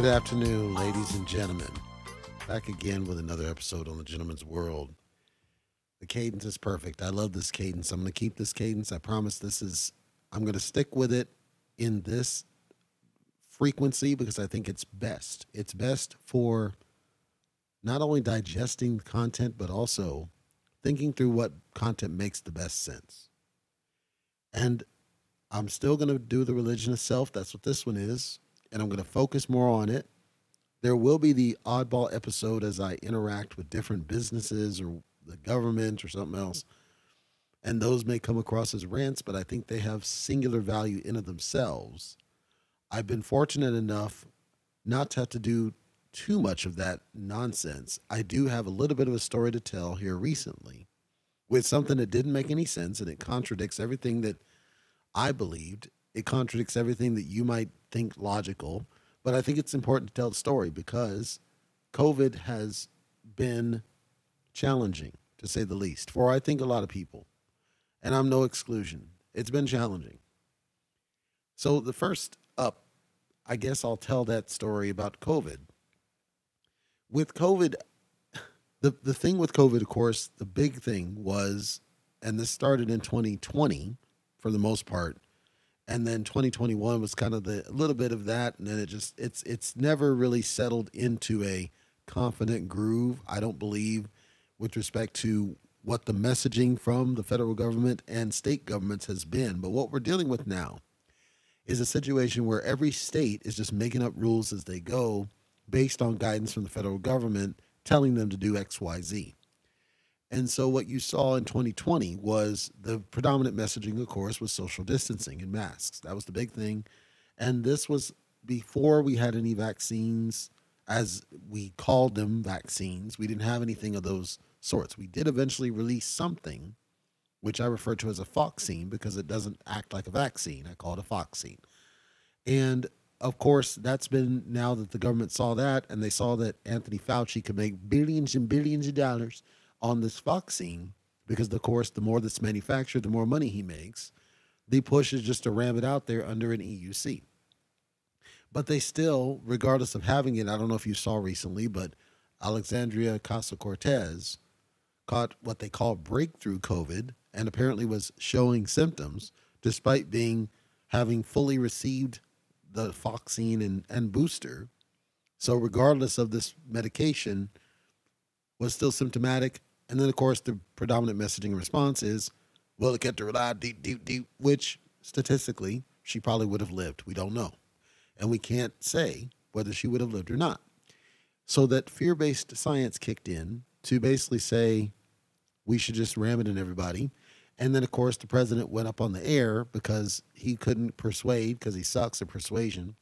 Good afternoon, ladies and gentlemen. Back again with another episode on the Gentleman's World. The cadence is perfect. I love this cadence. I'm going to keep this cadence. I promise this is, I'm going to stick with it in this frequency because I think it's best. It's best for not only digesting the content, but also thinking through what content makes the best sense. And I'm still going to do the religion of self. That's what this one is. And I'm going to focus more on it. There will be the oddball episode as I interact with different businesses or the government or something else. And those may come across as rants, but I think they have singular value in of themselves. I've been fortunate enough not to have to do too much of that nonsense. I do have a little bit of a story to tell here recently with something that didn't make any sense and it contradicts everything that I believed. It contradicts everything that you might think logical. But I think it's important to tell the story because COVID has been challenging, to say the least, for I think a lot of people. And I'm no exclusion. It's been challenging. So, the first up, I guess I'll tell that story about COVID. With COVID, the, the thing with COVID, of course, the big thing was, and this started in 2020 for the most part, and then 2021 was kind of the a little bit of that and then it just it's it's never really settled into a confident groove i don't believe with respect to what the messaging from the federal government and state governments has been. But what we're dealing with now is a situation where every state is just making up rules as they go based on guidance from the federal government telling them to do xyz and so what you saw in 2020 was the predominant messaging, of course, was social distancing and masks. That was the big thing. And this was before we had any vaccines, as we called them vaccines. We didn't have anything of those sorts. We did eventually release something, which I refer to as a vaccine because it doesn't act like a vaccine. I call it a vaccine. And of course, that's been now that the government saw that and they saw that Anthony Fauci could make billions and billions of dollars on this vaccine because, of course, the more that's manufactured, the more money he makes. The push is just to ram it out there under an EUC. But they still, regardless of having it, I don't know if you saw recently, but Alexandria Ocasio-Cortez caught what they call breakthrough COVID and apparently was showing symptoms despite being having fully received the vaccine and, and booster. So, regardless of this medication, was still symptomatic and then, of course, the predominant messaging response is, well, it kept her alive, deep, deep, deep, which statistically, she probably would have lived. We don't know. And we can't say whether she would have lived or not. So that fear based science kicked in to basically say we should just ram it in everybody. And then, of course, the president went up on the air because he couldn't persuade because he sucks at persuasion.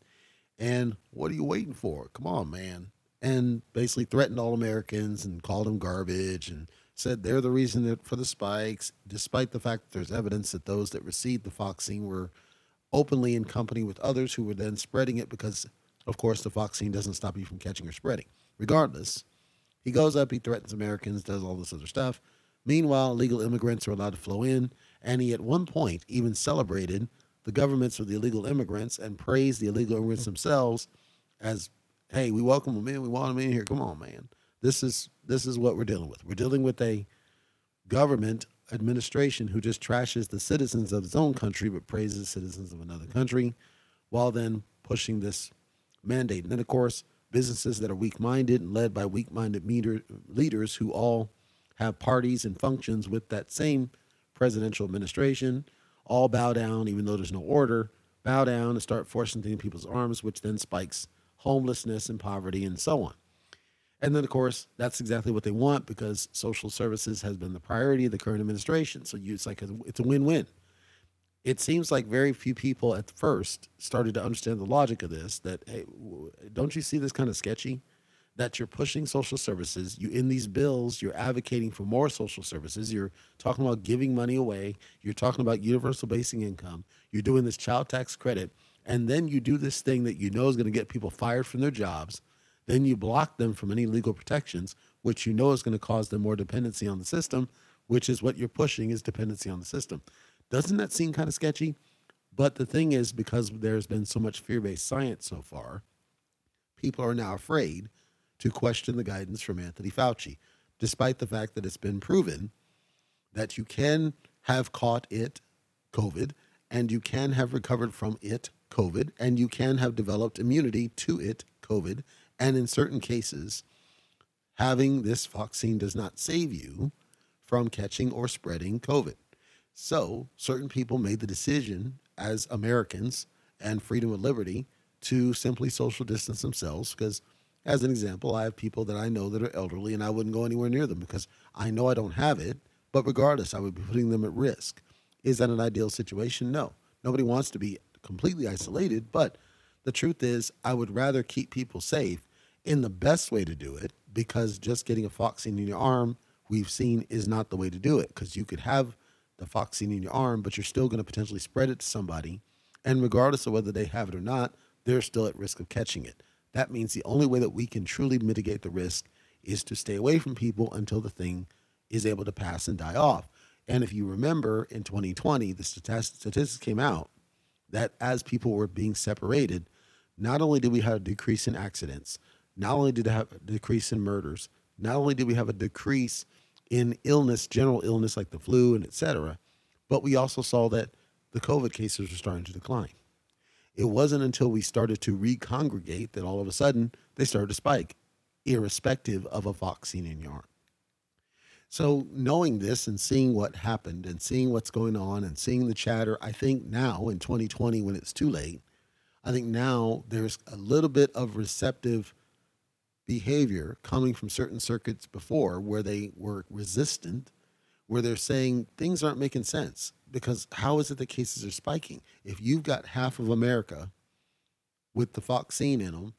And what are you waiting for? Come on, man. And basically threatened all Americans and called them garbage and said they're the reason for the spikes, despite the fact that there's evidence that those that received the vaccine were openly in company with others who were then spreading it because, of course, the vaccine doesn't stop you from catching or spreading. Regardless, he goes up, he threatens Americans, does all this other stuff. Meanwhile, illegal immigrants are allowed to flow in, and he at one point even celebrated the governments of the illegal immigrants and praised the illegal immigrants themselves as, hey, we welcome them in, we want them in here. Come on, man. This is this is what we're dealing with. We're dealing with a government administration who just trashes the citizens of its own country but praises citizens of another country while then pushing this mandate. And then, of course, businesses that are weak minded and led by weak minded leaders who all have parties and functions with that same presidential administration all bow down, even though there's no order, bow down and start forcing things in people's arms, which then spikes homelessness and poverty and so on. And then, of course, that's exactly what they want because social services has been the priority of the current administration. So it's like a, it's a win-win. It seems like very few people at first started to understand the logic of this. That hey, don't you see this kind of sketchy? That you're pushing social services. You in these bills, you're advocating for more social services. You're talking about giving money away. You're talking about universal basic income. You're doing this child tax credit, and then you do this thing that you know is going to get people fired from their jobs then you block them from any legal protections, which you know is going to cause them more dependency on the system, which is what you're pushing is dependency on the system. Doesn't that seem kind of sketchy? But the thing is, because there's been so much fear based science so far, people are now afraid to question the guidance from Anthony Fauci, despite the fact that it's been proven that you can have caught it, COVID, and you can have recovered from it, COVID, and you can have developed immunity to it, COVID. And in certain cases, having this vaccine does not save you from catching or spreading COVID. So, certain people made the decision as Americans and freedom of liberty to simply social distance themselves because as an example i have people that i know that are elderly and i wouldn't go anywhere near them because i know i don't have it but regardless i would be putting them at risk is that an ideal situation no nobody wants to be completely isolated but the truth is i would rather keep people safe in the best way to do it because just getting a vaccine in your arm we've seen is not the way to do it because you could have the vaccine in your arm but you're still going to potentially spread it to somebody and regardless of whether they have it or not they're still at risk of catching it. That means the only way that we can truly mitigate the risk is to stay away from people until the thing is able to pass and die off. And if you remember in 2020, the statistics came out that as people were being separated, not only did we have a decrease in accidents, not only did we have a decrease in murders, not only did we have a decrease in illness, general illness like the flu and et cetera, but we also saw that the COVID cases were starting to decline. It wasn't until we started to recongregate that all of a sudden they started to spike, irrespective of a vaccine in your arm. So, knowing this and seeing what happened and seeing what's going on and seeing the chatter, I think now in 2020, when it's too late, I think now there's a little bit of receptive behavior coming from certain circuits before where they were resistant, where they're saying things aren't making sense because how is it that cases are spiking? If you've got half of America with the vaccine in them,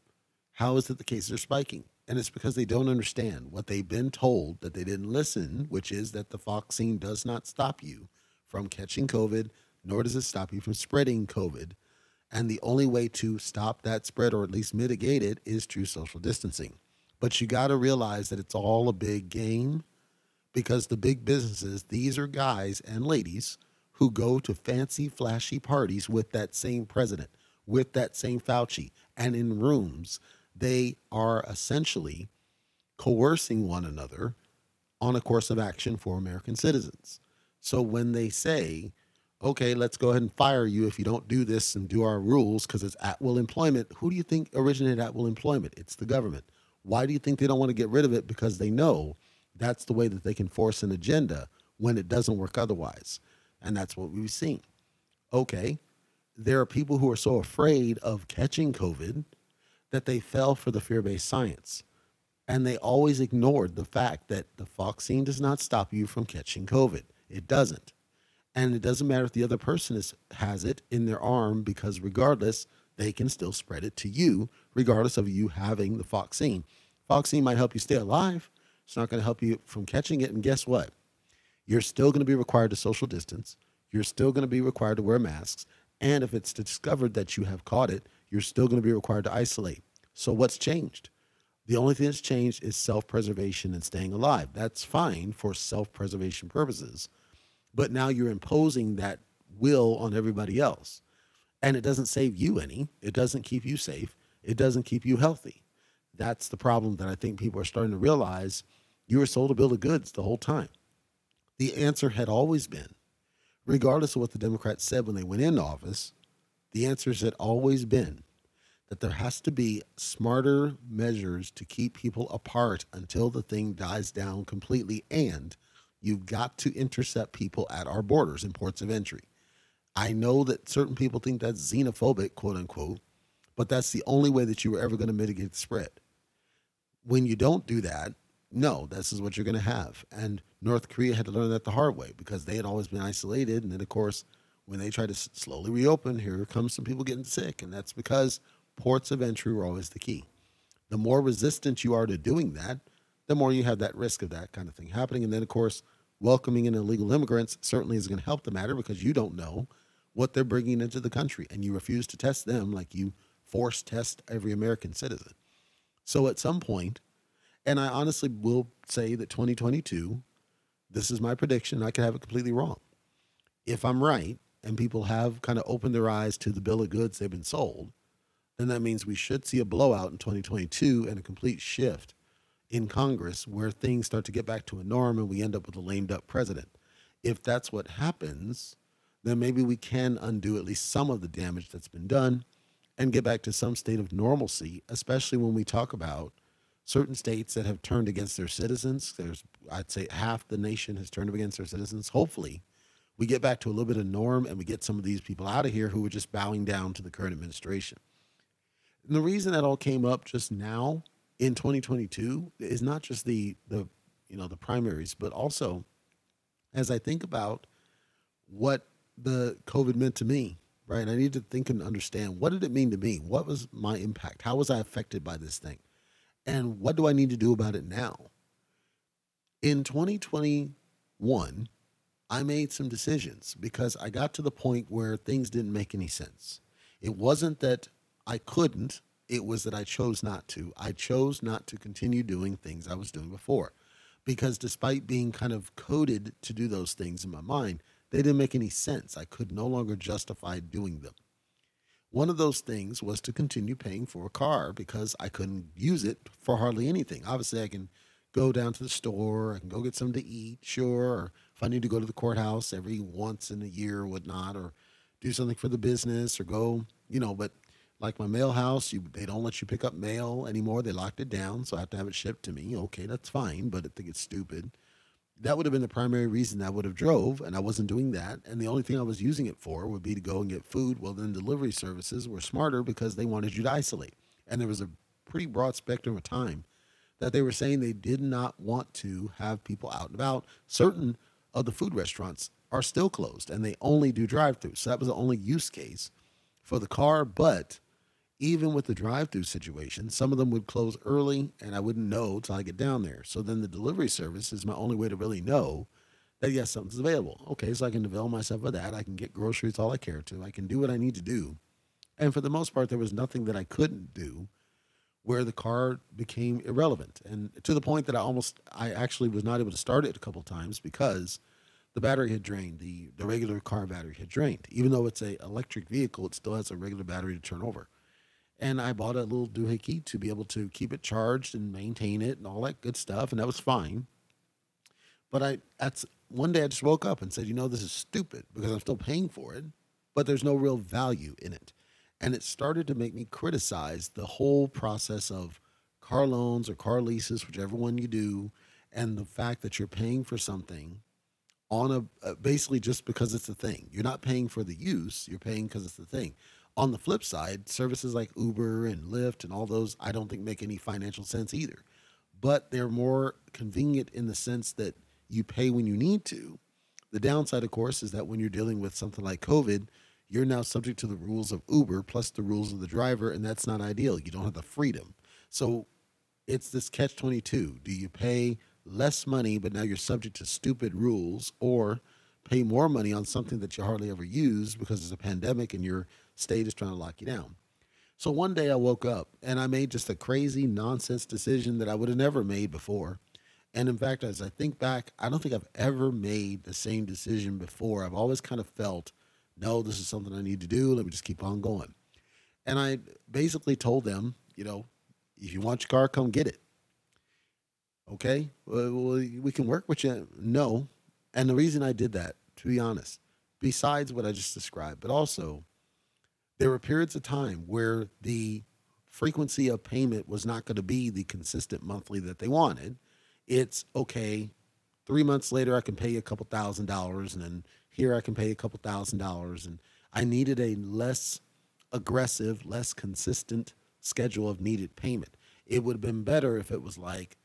how is it the cases are spiking? And it's because they don't understand what they've been told that they didn't listen, which is that the vaccine does not stop you from catching COVID, nor does it stop you from spreading COVID. And the only way to stop that spread or at least mitigate it is through social distancing. But you got to realize that it's all a big game because the big businesses, these are guys and ladies who go to fancy, flashy parties with that same president, with that same Fauci, and in rooms, they are essentially coercing one another on a course of action for American citizens. So when they say, okay, let's go ahead and fire you if you don't do this and do our rules because it's at will employment, who do you think originated at will employment? It's the government. Why do you think they don't want to get rid of it? Because they know that's the way that they can force an agenda when it doesn't work otherwise. And that's what we've seen. Okay, there are people who are so afraid of catching COVID that they fell for the fear based science. And they always ignored the fact that the vaccine does not stop you from catching COVID. It doesn't. And it doesn't matter if the other person is, has it in their arm because, regardless, they can still spread it to you, regardless of you having the vaccine. Vaccine might help you stay alive. It's not going to help you from catching it. And guess what? you're still going to be required to social distance. You're still going to be required to wear masks. And if it's discovered that you have caught it, you're still going to be required to isolate. So, what's changed? The only thing that's changed is self preservation and staying alive. That's fine for self preservation purposes. But now you're imposing that will on everybody else. And it doesn't save you any, it doesn't keep you safe, it doesn't keep you healthy. That's the problem that I think people are starting to realize. You were sold a bill of goods the whole time. The answer had always been, regardless of what the Democrats said when they went into office, the answers had always been that there has to be smarter measures to keep people apart until the thing dies down completely. And you've got to intercept people at our borders and ports of entry. I know that certain people think that's xenophobic, quote unquote, but that's the only way that you were ever going to mitigate the spread. When you don't do that, no, this is what you're going to have. And North Korea had to learn that the hard way because they had always been isolated. And then, of course, when they try to slowly reopen, here comes some people getting sick. And that's because ports of entry were always the key. The more resistant you are to doing that, the more you have that risk of that kind of thing happening. And then, of course, welcoming in illegal immigrants certainly is going to help the matter because you don't know what they're bringing into the country and you refuse to test them like you force test every American citizen. So at some point, and I honestly will say that 2022, this is my prediction. I could have it completely wrong. If I'm right and people have kind of opened their eyes to the bill of goods they've been sold, then that means we should see a blowout in 2022 and a complete shift in Congress where things start to get back to a norm and we end up with a lamed up president. If that's what happens, then maybe we can undo at least some of the damage that's been done and get back to some state of normalcy, especially when we talk about certain states that have turned against their citizens. There's, I'd say, half the nation has turned against their citizens. Hopefully, we get back to a little bit of norm and we get some of these people out of here who are just bowing down to the current administration. And the reason that all came up just now in 2022 is not just the the you know the primaries, but also as I think about what the COVID meant to me, right? I need to think and understand what did it mean to me? What was my impact? How was I affected by this thing? And what do I need to do about it now? In 2021, I made some decisions because I got to the point where things didn't make any sense. It wasn't that I couldn't, it was that I chose not to. I chose not to continue doing things I was doing before because despite being kind of coded to do those things in my mind, they didn't make any sense. I could no longer justify doing them. One of those things was to continue paying for a car because I couldn't use it for hardly anything. Obviously, I can go down to the store, can go get something to eat, sure, or if I need to go to the courthouse every once in a year or whatnot, or do something for the business or go, you know, but like my mail house, you they don't let you pick up mail anymore. They locked it down, so I have to have it shipped to me. Okay, that's fine, but I think it's stupid. That would have been the primary reason I would have drove, and I wasn't doing that. And the only thing I was using it for would be to go and get food. Well, then delivery services were smarter because they wanted you to isolate, and there was a pretty broad spectrum of time that they were saying they did not want to have people out and about. Certain of the food restaurants are still closed, and they only do drive-through. So that was the only use case for the car, but even with the drive-through situation, some of them would close early, and I wouldn't know till I get down there. So then the delivery service is my only way to really know that yes, something's available. Okay, so I can avail myself of that. I can get groceries all I care to. I can do what I need to do. And for the most part, there was nothing that I couldn't do where the car became irrelevant. And to the point that I almost, I actually was not able to start it a couple times because the battery had drained. The, the regular car battery had drained. Even though it's a electric vehicle, it still has a regular battery to turn over and I bought a little doohickey to be able to keep it charged and maintain it and all that good stuff, and that was fine. But I that's one day I just woke up and said, you know, this is stupid because I'm still paying for it, but there's no real value in it. And it started to make me criticize the whole process of car loans or car leases, whichever one you do, and the fact that you're paying for something on a uh, basically just because it's a thing. You're not paying for the use, you're paying because it's the thing. On the flip side, services like Uber and Lyft and all those, I don't think make any financial sense either. But they're more convenient in the sense that you pay when you need to. The downside, of course, is that when you're dealing with something like COVID, you're now subject to the rules of Uber plus the rules of the driver, and that's not ideal. You don't have the freedom. So it's this catch 22. Do you pay less money, but now you're subject to stupid rules, or pay more money on something that you hardly ever use because it's a pandemic and you're state is trying to lock you down. So one day I woke up and I made just a crazy nonsense decision that I would have never made before. And in fact, as I think back, I don't think I've ever made the same decision before. I've always kind of felt, no, this is something I need to do. Let me just keep on going. And I basically told them, you know, if you want your car, come get it. Okay, well, we can work with you. No. And the reason I did that, to be honest, besides what I just described, but also there were periods of time where the frequency of payment was not going to be the consistent monthly that they wanted. It's okay, three months later, I can pay you a couple thousand dollars, and then here I can pay a couple thousand dollars. And I needed a less aggressive, less consistent schedule of needed payment. It would have been better if it was like,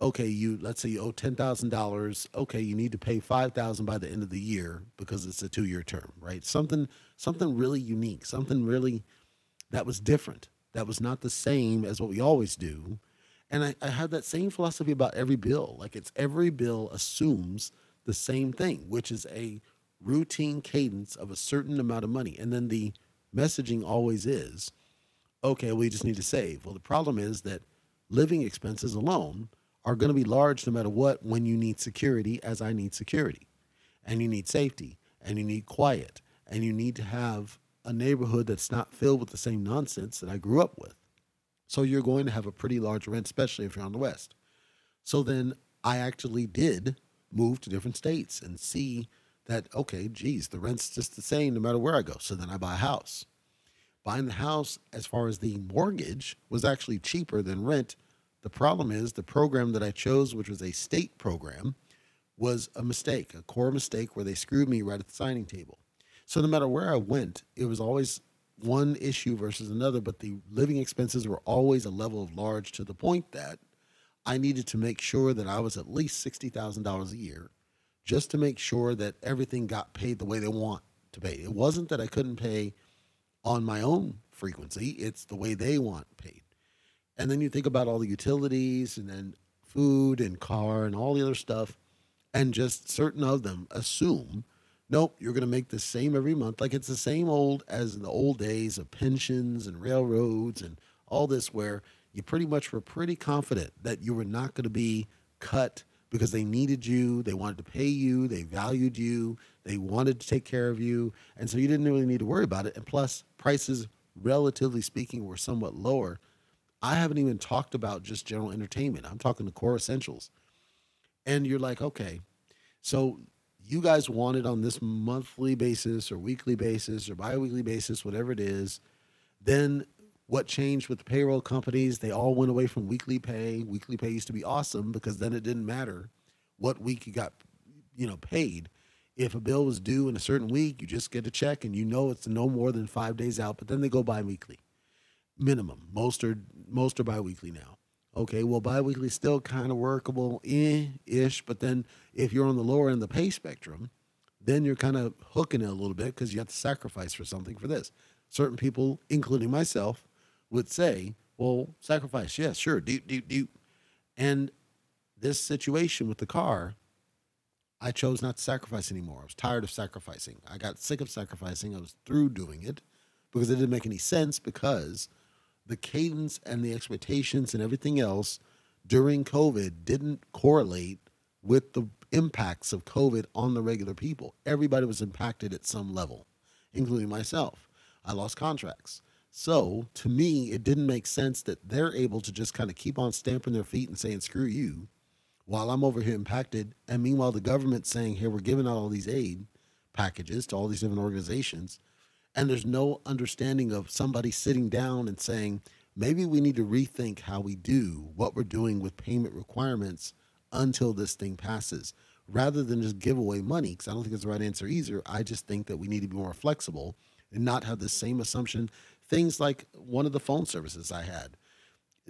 okay, you let's say you owe ten thousand dollars. Okay, you need to pay five thousand by the end of the year because it's a two year term, right? Something something really unique, something really that was different. That was not the same as what we always do. And I, I had that same philosophy about every bill. Like it's every bill assumes the same thing, which is a routine cadence of a certain amount of money. And then the messaging always is, okay, we just need to save. Well, the problem is that living expenses alone are going to be large no matter what when you need security, as I need security, and you need safety, and you need quiet, and you need to have a neighborhood that's not filled with the same nonsense that I grew up with. So you're going to have a pretty large rent, especially if you're on the West. So then I actually did move to different states and see that, okay, geez, the rent's just the same no matter where I go. So then I buy a house. Buying the house, as far as the mortgage, was actually cheaper than rent. The problem is the program that I chose, which was a state program, was a mistake, a core mistake where they screwed me right at the signing table. So no matter where I went, it was always one issue versus another, but the living expenses were always a level of large to the point that I needed to make sure that I was at least $60,000 a year just to make sure that everything got paid the way they want to pay. It wasn't that I couldn't pay on my own frequency, it's the way they want paid. And then you think about all the utilities and then food and car and all the other stuff, and just certain of them assume, nope, you're going to make the same every month. Like it's the same old as in the old days of pensions and railroads and all this, where you pretty much were pretty confident that you were not going to be cut because they needed you, they wanted to pay you, they valued you, they wanted to take care of you, and so you didn't really need to worry about it. And plus, prices, relatively speaking, were somewhat lower. I haven't even talked about just general entertainment. I'm talking the core essentials. And you're like, okay, so you guys want it on this monthly basis or weekly basis or biweekly basis, whatever it is. Then what changed with payroll companies? They all went away from weekly pay. Weekly pay used to be awesome because then it didn't matter what week you got, you know, paid. If a bill was due in a certain week, you just get a check and you know it's no more than five days out. But then they go bi-weekly, minimum. Most are most are bi-weekly now. Okay, well, biweekly still kind of workable, eh, ish. But then if you're on the lower end of the pay spectrum, then you're kind of hooking it a little bit because you have to sacrifice for something for this. Certain people, including myself, would say, well, sacrifice, yes, sure, do, do, do. And this situation with the car, I chose not to sacrifice anymore. I was tired of sacrificing. I got sick of sacrificing. I was through doing it because it didn't make any sense because the cadence and the expectations and everything else during COVID didn't correlate with the impacts of COVID on the regular people. Everybody was impacted at some level, including myself. I lost contracts. So to me, it didn't make sense that they're able to just kind of keep on stamping their feet and saying, screw you, while I'm over here impacted. And meanwhile, the government's saying, here, we're giving out all these aid packages to all these different organizations. And there's no understanding of somebody sitting down and saying, maybe we need to rethink how we do what we're doing with payment requirements until this thing passes rather than just give away money. Because I don't think it's the right answer either. I just think that we need to be more flexible and not have the same assumption things like one of the phone services I had,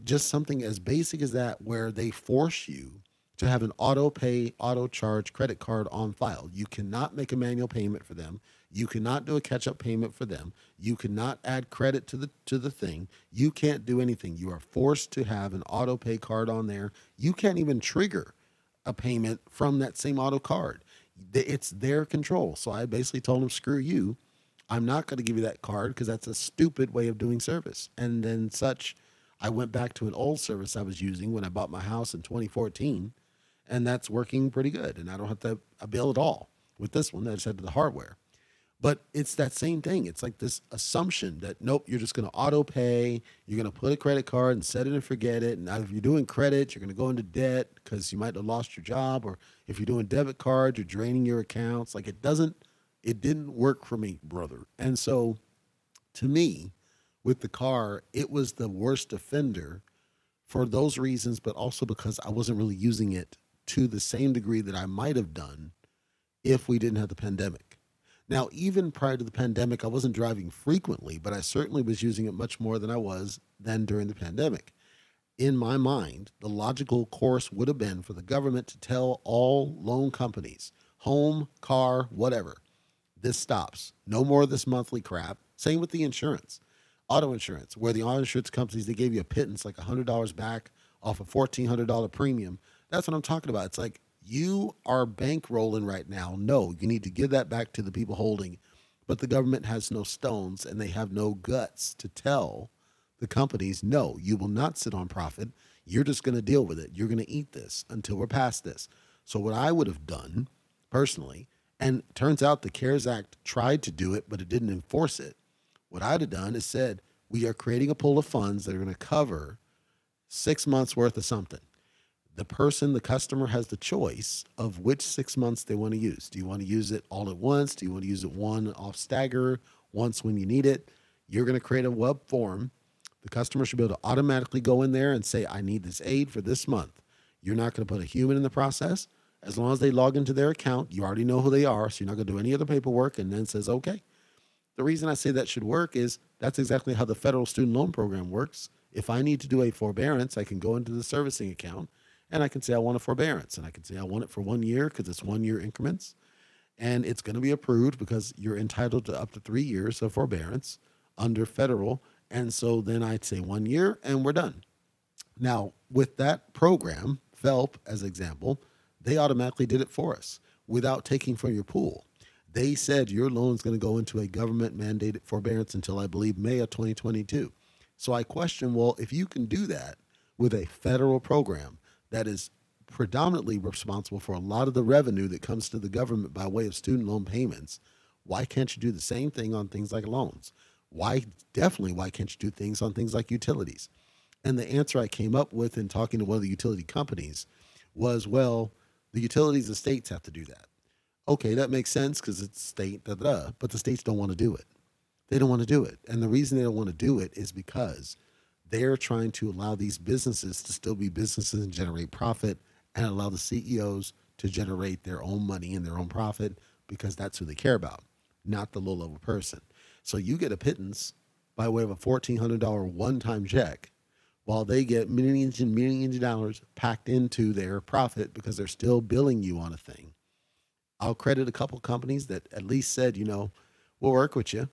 just something as basic as that, where they force you to have an auto pay, auto charge credit card on file. You cannot make a manual payment for them. You cannot do a catch up payment for them. You cannot add credit to the to the thing. You can't do anything. You are forced to have an auto pay card on there. You can't even trigger a payment from that same auto card. It's their control. So I basically told them, screw you. I'm not going to give you that card because that's a stupid way of doing service. And then such, I went back to an old service I was using when I bought my house in 2014, and that's working pretty good. And I don't have to a bill at all with this one. I just had the hardware. But it's that same thing. It's like this assumption that nope, you're just going to auto pay. You're going to put a credit card and set it and forget it. And if you're doing credit, you're going to go into debt because you might have lost your job. Or if you're doing debit cards, you're draining your accounts. Like it doesn't it didn't work for me, brother. And so to me, with the car, it was the worst offender for those reasons, but also because I wasn't really using it to the same degree that I might have done if we didn't have the pandemic. Now, even prior to the pandemic, I wasn't driving frequently, but I certainly was using it much more than I was then during the pandemic. In my mind, the logical course would have been for the government to tell all loan companies, home, car, whatever, this stops. No more of this monthly crap. Same with the insurance, auto insurance, where the auto insurance companies they gave you a pittance like hundred dollars back off a fourteen hundred dollar premium. That's what I'm talking about. It's like you are bankrolling right now. No, you need to give that back to the people holding, but the government has no stones and they have no guts to tell the companies, no, you will not sit on profit. You're just going to deal with it. You're going to eat this until we're past this. So what I would have done personally and turns out the CARES Act tried to do it, but it didn't enforce it. What I'd have done is said, we are creating a pool of funds that are going to cover six months worth of something. The person, the customer has the choice of which six months they want to use. Do you want to use it all at once? Do you want to use it one off stagger once when you need it? You're going to create a web form. The customer should be able to automatically go in there and say, I need this aid for this month. You're not going to put a human in the process. As long as they log into their account, you already know who they are. So you're not going to do any other paperwork and then says, okay. The reason I say that should work is that's exactly how the federal student loan program works. If I need to do a forbearance, I can go into the servicing account and I can say I want a forbearance and I can say I want it for one year because it's one year increments and it's going to be approved because you're entitled to up to three years of forbearance under federal. And so then I'd say one year and we're done. Now, with that program, FELP as example, they automatically did it for us without taking from your pool. They said your loan is going to go into a government mandated forbearance until I believe May of 2022. So I question, well, if you can do that with a federal program that is predominantly responsible for a lot of the revenue that comes to the government by way of student loan payments, why can't you do the same thing on things like loans? Why definitely why can't you do things on things like utilities? And the answer I came up with in talking to one of the utility companies was, well, the utilities, the states have to do that okay, that makes sense because it's state, da, da, da, but the states don't want to do it. They don't want to do it. And the reason they don't want to do it is because they're trying to allow these businesses to still be businesses and generate profit and allow the CEOs to generate their own money and their own profit because that's who they care about, not the low level person. So you get a pittance by way of a $1,400 one time check while they get millions and millions of dollars packed into their profit because they're still billing you on a thing I'll credit a couple companies that at least said, you know, we'll work with you.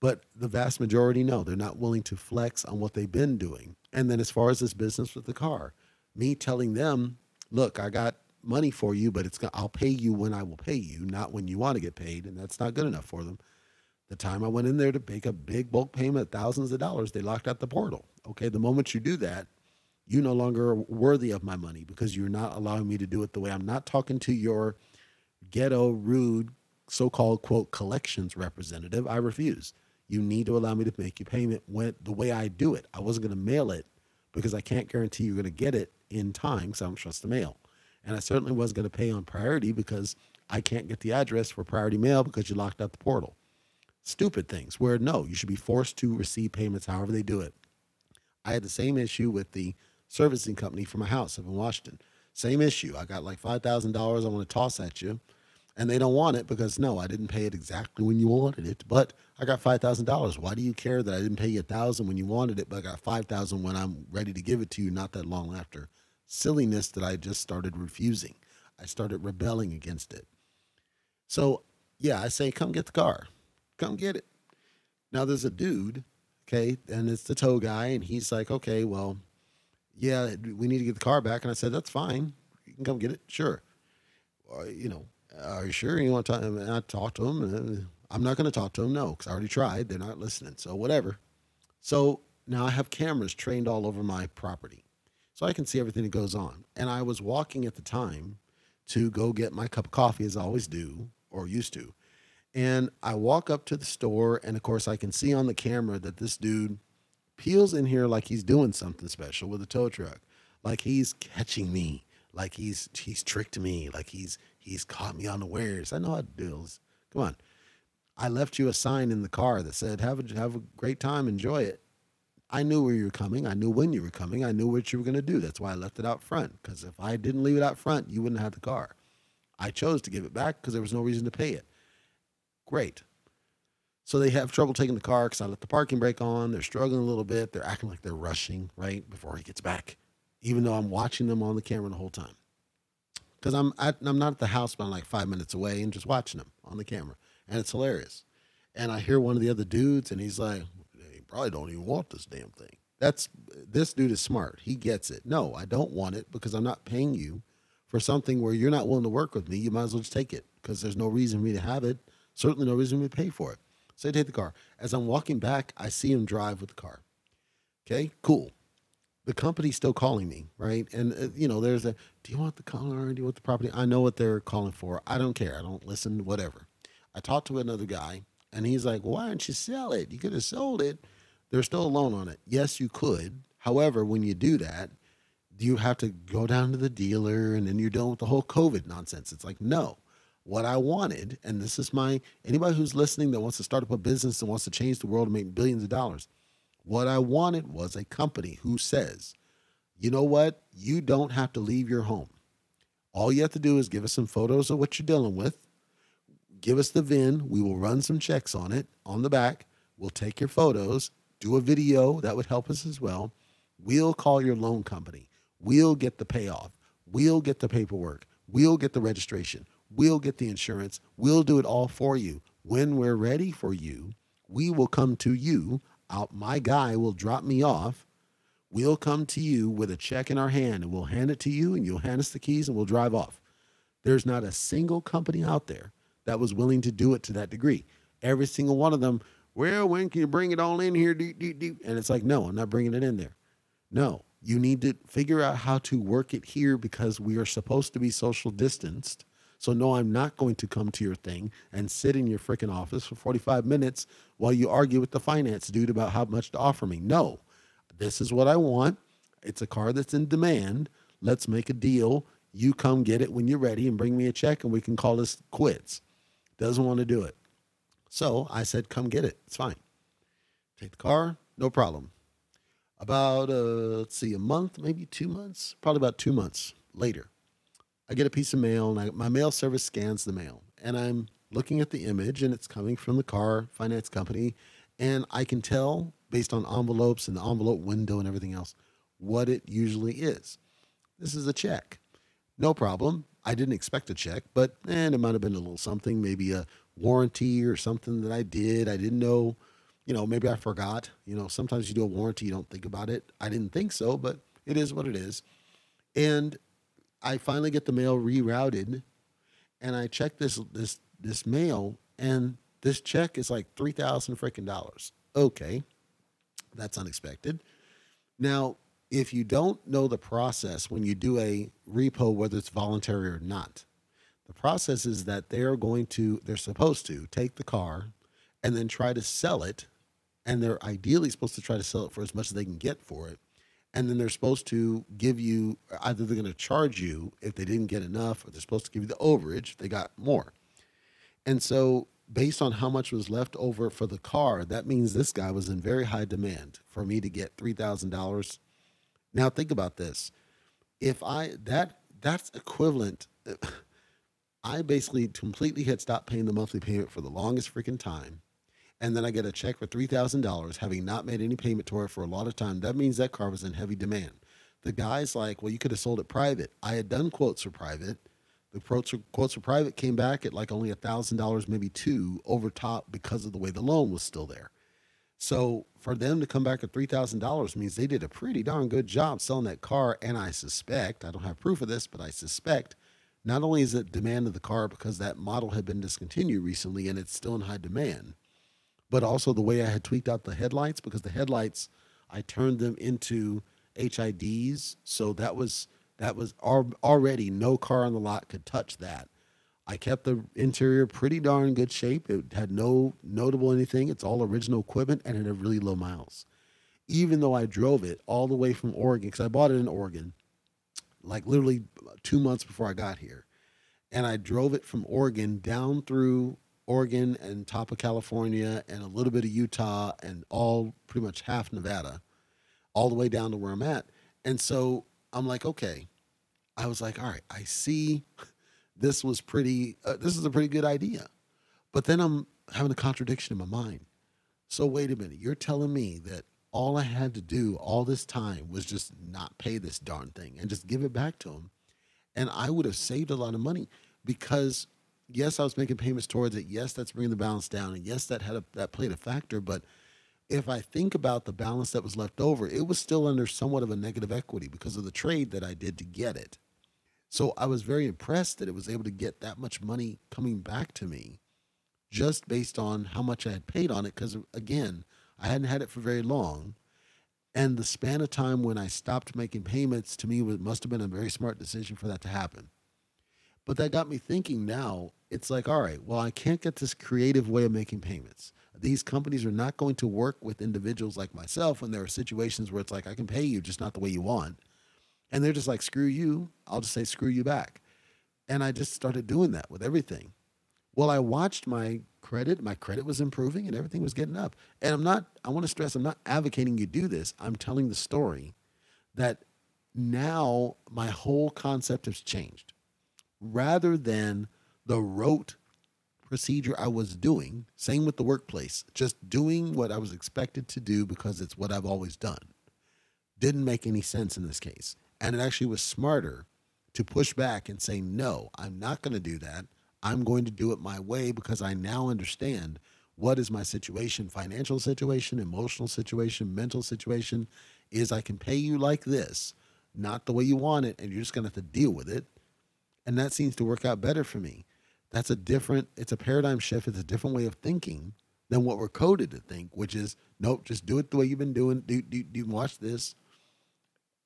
But the vast majority, no, they're not willing to flex on what they've been doing. And then as far as this business with the car, me telling them, look, I got money for you, but it's I'll pay you when I will pay you, not when you want to get paid, and that's not good enough for them. The time I went in there to make a big bulk payment, thousands of dollars, they locked out the portal. Okay, the moment you do that, you no longer are worthy of my money because you're not allowing me to do it the way I'm not talking to your ghetto, rude, so called quote collections representative, I refuse. You need to allow me to make your payment when the way I do it. I wasn't going to mail it because I can't guarantee you're going to get it in time because I don't trust the mail. And I certainly wasn't going to pay on priority because I can't get the address for priority mail because you locked out the portal. Stupid things where no, you should be forced to receive payments however they do it. I had the same issue with the servicing company for my house up in Washington. Same issue. I got like $5,000 I want to toss at you and they don't want it because no, I didn't pay it exactly when you wanted it, but I got five thousand dollars. Why do you care that I didn't pay you a thousand when you wanted it, but I got five thousand when I'm ready to give it to you not that long after? Silliness that I just started refusing. I started rebelling against it. So yeah, I say, come get the car, come get it. Now there's a dude, okay, and it's the tow guy, and he's like, okay, well, yeah, we need to get the car back, and I said, that's fine, you can come get it, sure. Or, you know, are you sure you want to talk? And I talked to him. I'm not going to talk to him. no, because I already tried. They're not listening. So whatever. So now I have cameras trained all over my property. So I can see everything that goes on. And I was walking at the time to go get my cup of coffee, as I always do, or used to. And I walk up to the store, and of course, I can see on the camera that this dude peels in here like he's doing something special with a tow truck, like he's catching me, like he's he's tricked me, like he's He's caught me unawares. I know how it this. Come on. I left you a sign in the car that said, have a, have a great time, enjoy it. I knew where you were coming. I knew when you were coming. I knew what you were going to do. That's why I left it out front. Because if I didn't leave it out front, you wouldn't have the car. I chose to give it back because there was no reason to pay it. Great. So they have trouble taking the car because I let the parking brake on. They're struggling a little bit. They're acting like they're rushing, right, before he gets back, even though I'm watching them on the camera the whole time because I'm I'm not at the house, but I'm like five minutes away and just watching them on the camera, and it's hilarious. And I hear one of the other dudes, and he's like, "He probably don't even want this damn thing." That's this dude is smart. He gets it. No, I don't want it because I'm not paying you for something where you're not willing to work with me. You might as well just take it because there's no reason for me to have it. Certainly no reason to pay for it. So I take the car. As I'm walking back, I see him drive with the car. Okay, cool the company's still calling me, right? And uh, you know, there's a, do you want the car? Do you want the property? I know what they're calling for. I don't care. I don't listen. Whatever. I talked to another guy And he's like, why didn't you sell it? You could have sold it. There's still a loan on it. Yes, you could. However, when you do that, you have to go down to the dealer and then you're dealing with the whole COVID nonsense. It's like, no. What I wanted, and this is my anybody who's listening that wants to start up a business and wants to change the world and make billions of dollars. What I wanted was a company who says, you know what? You don't have to leave your home. All you have to do is give us some photos of what you're dealing with. Give us the VIN. We will run some checks on it on the back. We'll take your photos, do a video. That would help us as well. We'll call your loan company. We'll get the payoff. We'll get the paperwork. We'll get the registration. We'll get the insurance. We'll do it all for you. When we're ready for you, we will come to you. Out, my guy will drop me off. We'll come to you with a check in our hand and we'll hand it to you and you'll hand us the keys and we'll drive off. There's not a single company out there that was willing to do it to that degree. Every single one of them, well, when can you bring it all in here? Deep, deep, deep. And it's like, no, I'm not bringing it in there. No, you need to figure out how to work it here because we are supposed to be social distanced so, no, I'm not going to come to your thing and sit in your freaking office for 45 minutes while you argue with the finance dude about how much to offer me. No, this is what I want. It's a car that's in demand. Let's make a deal. You come get it when you're ready and bring me a check and we can call this quits. Doesn't want to do it. So I said, come get it. It's fine. Take the car, no problem. About, uh, let's see, a month, maybe two months, probably about two months later, I get a piece of mail and I, my mail service scans the mail and I'm looking at the image and it's coming from the car finance company and I can tell based on envelopes and the envelope window and everything else what it usually is. This is a check. No problem. I didn't expect a check, but and it might have been a little something, maybe a warranty or something that I did. I didn't know, you know, maybe I forgot. You know, sometimes you do a warranty, you don't think about it. I didn't think so, but it is what it is. And I finally get the mail rerouted, and I check this this this mail, and this check is like three thousand freaking dollars. Okay, that's unexpected. Now, if you don't know the process when you do a repo, whether it's voluntary or not, the process is that they're going to, they're supposed to take the car and then try to sell it. And they're ideally supposed to try to sell it for as much as they can get for it and then they're supposed to give you either they're going to charge you if they didn't get enough or they're supposed to give you the overage if they got more. And so based on how much was left over for the car that means this guy was in very high demand for me to get $3000 now think about this. If i that that's equivalent i basically completely had stopped paying the monthly payment for the longest freaking time and then I get a check for $3,000, having not made any payment to it for a lot of time, that means that car was in heavy demand. The guy's like, well, you could have sold it private. I had done quotes for private. The quotes for, quotes for private came back at like only $1,000, maybe two over top because of the way the loan was still there. So for them to come back at $3,000 means they did a pretty darn good job selling that car. And I suspect, I don't have proof of this, but I suspect not only is it demand of the car because that model had been discontinued recently and it's still in high demand, but also the way I had tweaked out the headlights because the headlights I turned them into HIDs, so that was that was already no car on the lot could touch that. I kept the interior pretty darn good shape. It had no notable anything. It's all original equipment and it had really low miles. Even though I drove it all the way from Oregon, because I bought it in Oregon, like literally two months before I got here. And I drove it from Oregon down through Oregon and top of California and a little bit of Utah and all pretty much half Nevada, all the way down to where I'm at. And so I'm like, okay. I was like, all right, I see this was pretty, uh, this is a pretty good idea. But then I'm having a contradiction in my mind. So wait a minute, you're telling me that all I had to do all this time was just not pay this darn thing and just give it back to him. And I would have saved a lot of money because yes, I was making payments towards it. Yes, that's bringing the balance down, and yes, that had a, that played a factor. But if I think about the balance that was left over, it was still under somewhat of a negative equity because of the trade that I did to get it. So I was very impressed that it was able to get that much money coming back to me just based on how much I had paid on it. Because again, I hadn't had it for very long. And the span of time when I stopped making payments to me was, must have been a very smart decision for that to happen But that got me thinking now, it's like, all right, well, I can't get this creative way of making payments. These companies are not going to work with individuals like myself when there are situations where it's like, I can pay you, just not the way you want. And they're just like, screw you. I'll just say, screw you back. And I just started doing that with everything. Well, I watched my credit, my credit was improving and everything was getting up. And I'm not, I want to stress, I'm not advocating you do this. I'm telling the story that now my whole concept has changed. Rather than the rote procedure I was doing, same with the workplace, just doing what I was expected to do because it's what I've always done, didn't make any sense in this case. And it actually was smarter to push back and say, no, I'm not going to do that. I'm going to do it my way because I now understand what is my situation, financial situation, emotional situation, mental situation, is I can pay you like this, not the way you want it, and you're just going to have to deal with it. And that seems to work out better for me. That's a different, it's a paradigm shift. It's a different way of thinking than what we're coded to think, which is, nope, just do it the way you've been doing. Do, do, do watch this.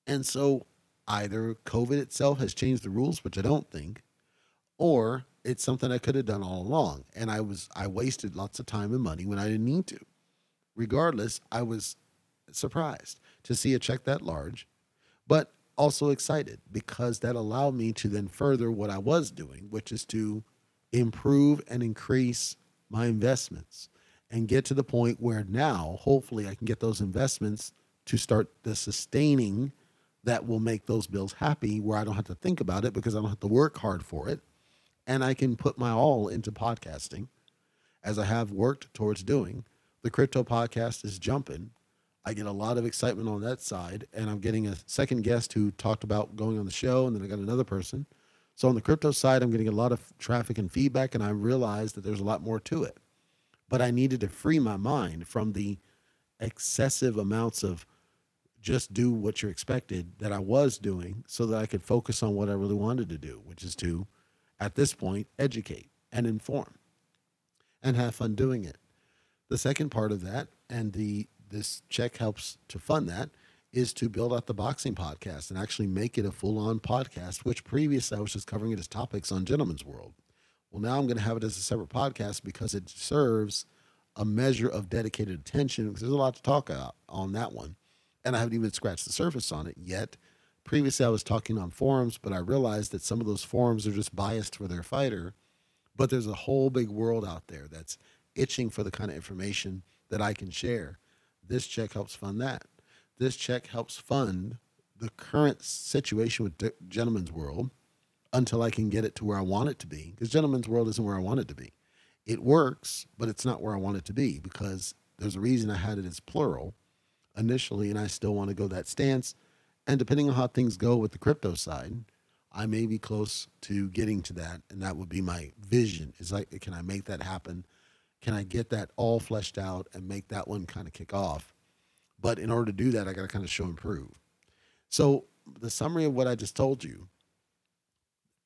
And so either COVID itself has changed the rules, which I don't think, or it's something I could have done all along. And I was, I wasted lots of time and money when I didn't need to. Regardless, I was surprised to see a check that large, but also excited because that allowed me to then further what I was doing, which is to improve and increase my investments and get to the point where now, hopefully, I can get those investments to start the sustaining that will make those bills happy where I don't have to think about it because I don't have to work hard for it. And I can put my all into podcasting as I have worked towards doing. The crypto podcast is jumping. I get a lot of excitement on that side. And I'm getting a second guest who talked about going on the show. And then I got another person. So on the crypto side, I'm getting a lot of traffic and feedback. And I realized that there's a lot more to it. But I needed to free my mind from the excessive amounts of just do what you're expected that I was doing so that I could focus on what I really wanted to do, which is to, at this point, educate and inform and have fun doing it. The second part of that, and the this check helps to fund that, is to build out the boxing podcast and actually make it a full-on podcast, which previously I was just covering it as topics on Gentleman's World. Well, now I'm going to have it as a separate podcast because it serves a measure of dedicated attention because there's a lot to talk about on that one and I haven't even scratched the surface on it yet. Previously, I was talking on forums, but I realized that some of those forums are just biased for their fighter. But there's a whole big world out there that's itching for the kind of information that I can share. This check helps fund that. This check helps fund the current situation with Gentleman's World until I can get it to where I want it to be. Because Gentleman's World isn't where I want it to be. It works, but it's not where I want it to be because there's a reason I had it as plural initially, and I still want to go that stance. And depending on how things go with the crypto side, I may be close to getting to that, and that would be my vision. Is like, can I make that happen? Can I get that all fleshed out and make that one kind of kick off? But in order to do that, I got to kind of show and prove. So the summary of what I just told you,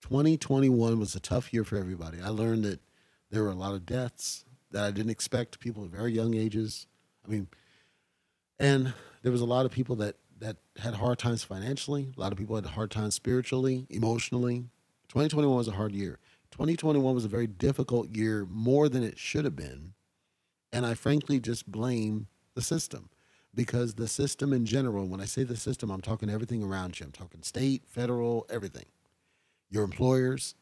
2021 was a tough year for everybody. I learned that there were a lot of deaths that I didn't expect. People at very young ages. I mean, and there was a lot of people that that had hard times financially. A lot of people had hard times spiritually, emotionally. 2021 was a hard year. 2021 was a very difficult year, more than it should have been. And I frankly just blame the system because the system in general, when I say the system, I'm talking everything around you. I'm talking state, federal, everything. Your employers.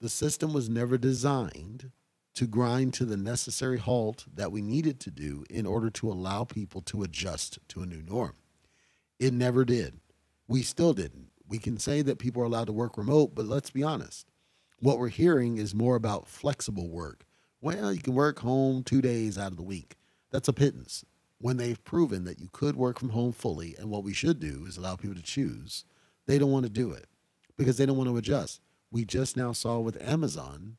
The system was never designed to grind to the necessary halt that we needed to do in order to allow people to adjust to a new norm. It never did. We still didn't. We can say that people are allowed to work remote, but let's be honest. What we're hearing is more about flexible work. Well, you can work home two days out of the week. That's a pittance. When they've proven that you could work from home fully, and what we should do is allow people to choose, they don't want to do it because they don't want to adjust. We just now saw with Amazon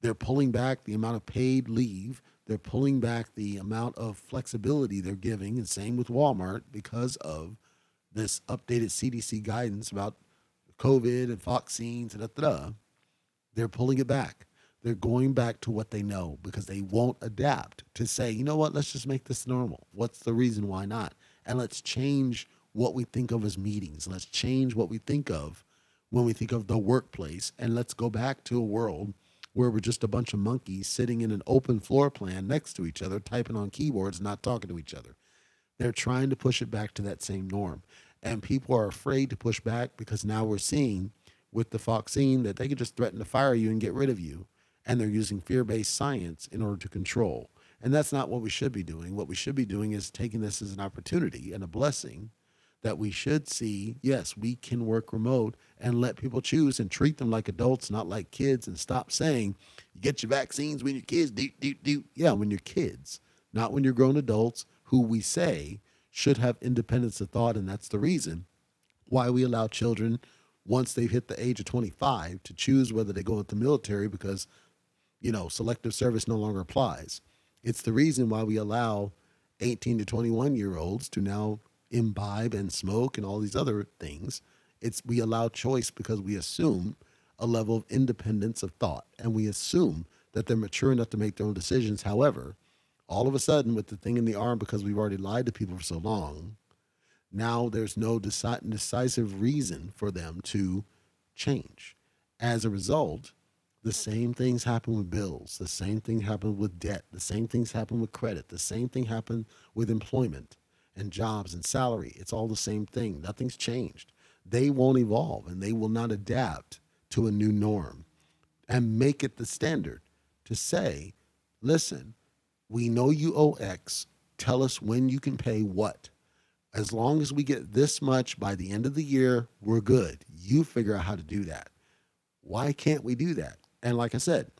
they're pulling back the amount of paid leave. They're pulling back the amount of flexibility they're giving, and same with Walmart because of this updated CDC guidance about COVID and vaccines and da, da. They're pulling it back. They're going back to what they know because they won't adapt to say, you know what, let's just make this normal. What's the reason why not? And let's change what we think of as meetings. Let's change what we think of when we think of the workplace. And let's go back to a world where we're just a bunch of monkeys sitting in an open floor plan next to each other, typing on keyboards, not talking to each other. They're trying to push it back to that same norm. And people are afraid to push back because now we're seeing with the vaccine that they could just threaten to fire you and get rid of you. And they're using fear based science in order to control. And that's not what we should be doing. What we should be doing is taking this as an opportunity and a blessing that we should see yes, we can work remote and let people choose and treat them like adults, not like kids, and stop saying, you get your vaccines when you're kids, do, do, do. Yeah, when you're kids, not when you're grown adults who we say should have independence of thought. And that's the reason why we allow children, once they've hit the age of 25, to choose whether they go into the military because, you know, selective service no longer applies. It's the reason why we allow 18 to 21 year olds to now imbibe and smoke and all these other things. It's we allow choice because we assume a level of independence of thought and we assume that they're mature enough to make their own decisions. However, all of a sudden, with the thing in the arm, because we've already lied to people for so long, now there's no deci- decisive reason for them to change. As a result, the same things happen with bills, the same thing happen with debt, the same things happen with credit, the same thing happen with employment and jobs and salary. It's all the same thing. Nothing's changed. They won't evolve and they will not adapt to a new norm and make it the standard to say, listen, we know you owe X. Tell us when you can pay what. As long as we get this much by the end of the year, we're good. You figure out how to do that. Why can't we do that? And like I said,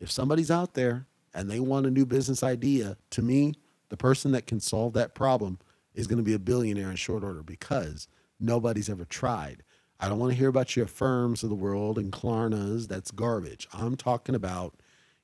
if somebody's out there and they want a new business idea, to me, the person that can solve that problem is going to be a billionaire in short order because nobody's ever tried. I don't want to hear about your Affirms of the world and Klarnas. That's garbage. I'm talking about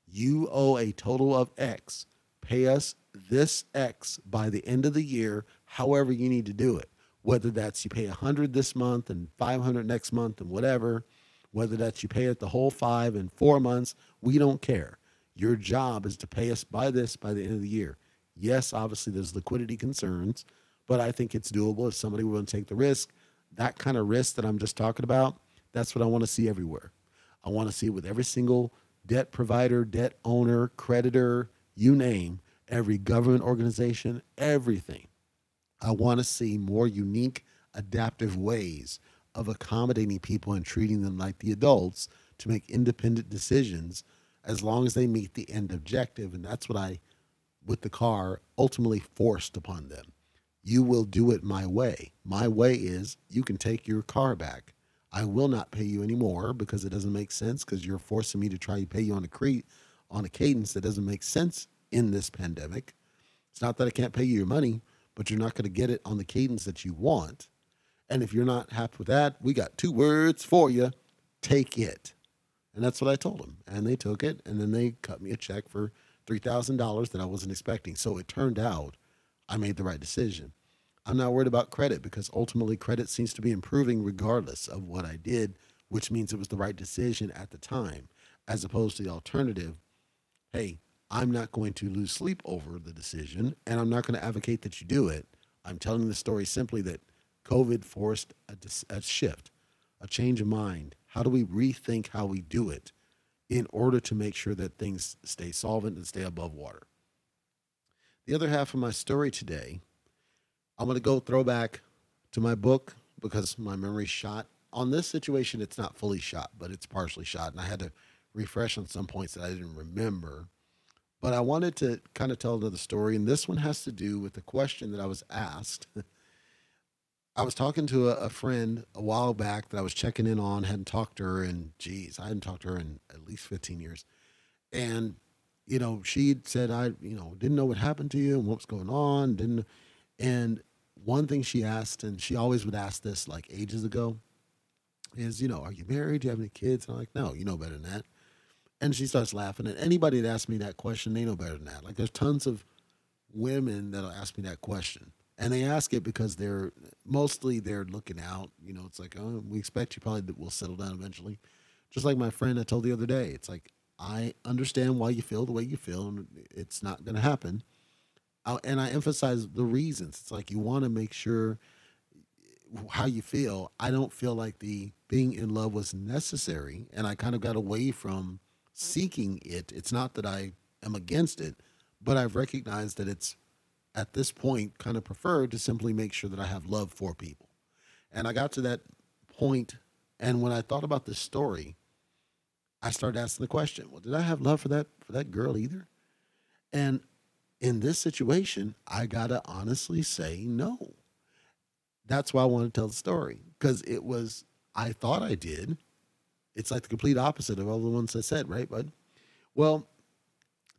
you owe a total of X. Pay us this X by the end of the year, however you need to do it. Whether that's you pay 100 this month and 500 next month and whatever, whether that's you pay it the whole five and four months, we don't care. Your job is to pay us by this by the end of the year. Yes, obviously there's liquidity concerns but I think it's doable if somebody will take the risk. That kind of risk that I'm just talking about, that's what I want to see everywhere. I want to see with every single debt provider, debt owner, creditor, you name, every government organization, everything. I want to see more unique, adaptive ways of accommodating people and treating them like the adults to make independent decisions as long as they meet the end objective. And that's what I, with the car, ultimately forced upon them you will do it my way. My way is you can take your car back. I will not pay you anymore because it doesn't make sense because you're forcing me to try to pay you on a cre- on a cadence that doesn't make sense in this pandemic. It's not that I can't pay you your money, but you're not going to get it on the cadence that you want. And if you're not happy with that, we got two words for you. Take it. And that's what I told them. And they took it and then they cut me a check for $3,000 that I wasn't expecting. So it turned out I made the right decision. I'm not worried about credit because ultimately credit seems to be improving regardless of what I did, which means it was the right decision at the time, as opposed to the alternative. Hey, I'm not going to lose sleep over the decision, and I'm not going to advocate that you do it. I'm telling the story simply that COVID forced a, a shift, a change of mind. How do we rethink how we do it in order to make sure that things stay solvent and stay above water? The other half of my story today, I'm going to go throwback to my book because my memory shot. On this situation, it's not fully shot, but it's partially shot. And I had to refresh on some points that I didn't remember. But I wanted to kind of tell another story. And this one has to do with the question that I was asked. I was talking to a, a, friend a while back that I was checking in on, hadn't talked to her in, geez, I hadn't talked to her in at least 15 years. And you know, she said, I, you know, didn't know what happened to you and what was going on. Didn't, and one thing she asked, and she always would ask this like ages ago, is, you know, are you married? Do you have any kids? And I'm like, no, you know better than that. And she starts laughing. And anybody that asks me that question, they know better than that. Like there's tons of women that'll ask me that question. And they ask it because they're mostly they're looking out. You know, it's like, oh, we expect you probably will settle down eventually. Just like my friend I told the other day, it's like I understand why you feel the way you feel, and it's not going to happen. I, and I emphasize the reasons. It's like you want to make sure how you feel. I don't feel like the being in love was necessary, and I kind of got away from seeking it. It's not that I am against it, but I've recognized that it's at this point kind of preferred to simply make sure that I have love for people. And I got to that point, and when I thought about this story, I started asking the question, well, did I have love for that for that girl either? And in this situation, I gotta honestly say no. That's why I want to tell the story. Because it was I thought I did. It's like the complete opposite of all the ones I said, right, bud? Well,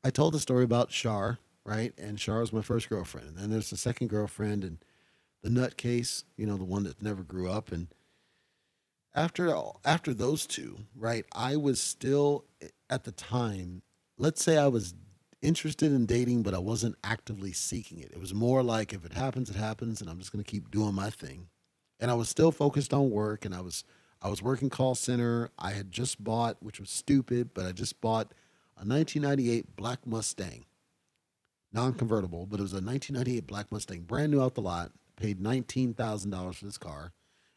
I told the story about Shar, right? And Shar was my first girlfriend. And then there's the second girlfriend and the nut case, you know, the one that never grew up. And after all, after those two, right, I was still at the time, let's say I was interested in dating, but I wasn't actively seeking it. It was more like if it happens, it happens, and I'm just gonna keep doing my thing. And I was still focused on work and I was I was working call center. I had just bought, which was stupid, but I just bought a 1998 Black Mustang, non convertible, but it was a 1998 Black Mustang, brand new out the lot. Paid $19,000 for this car.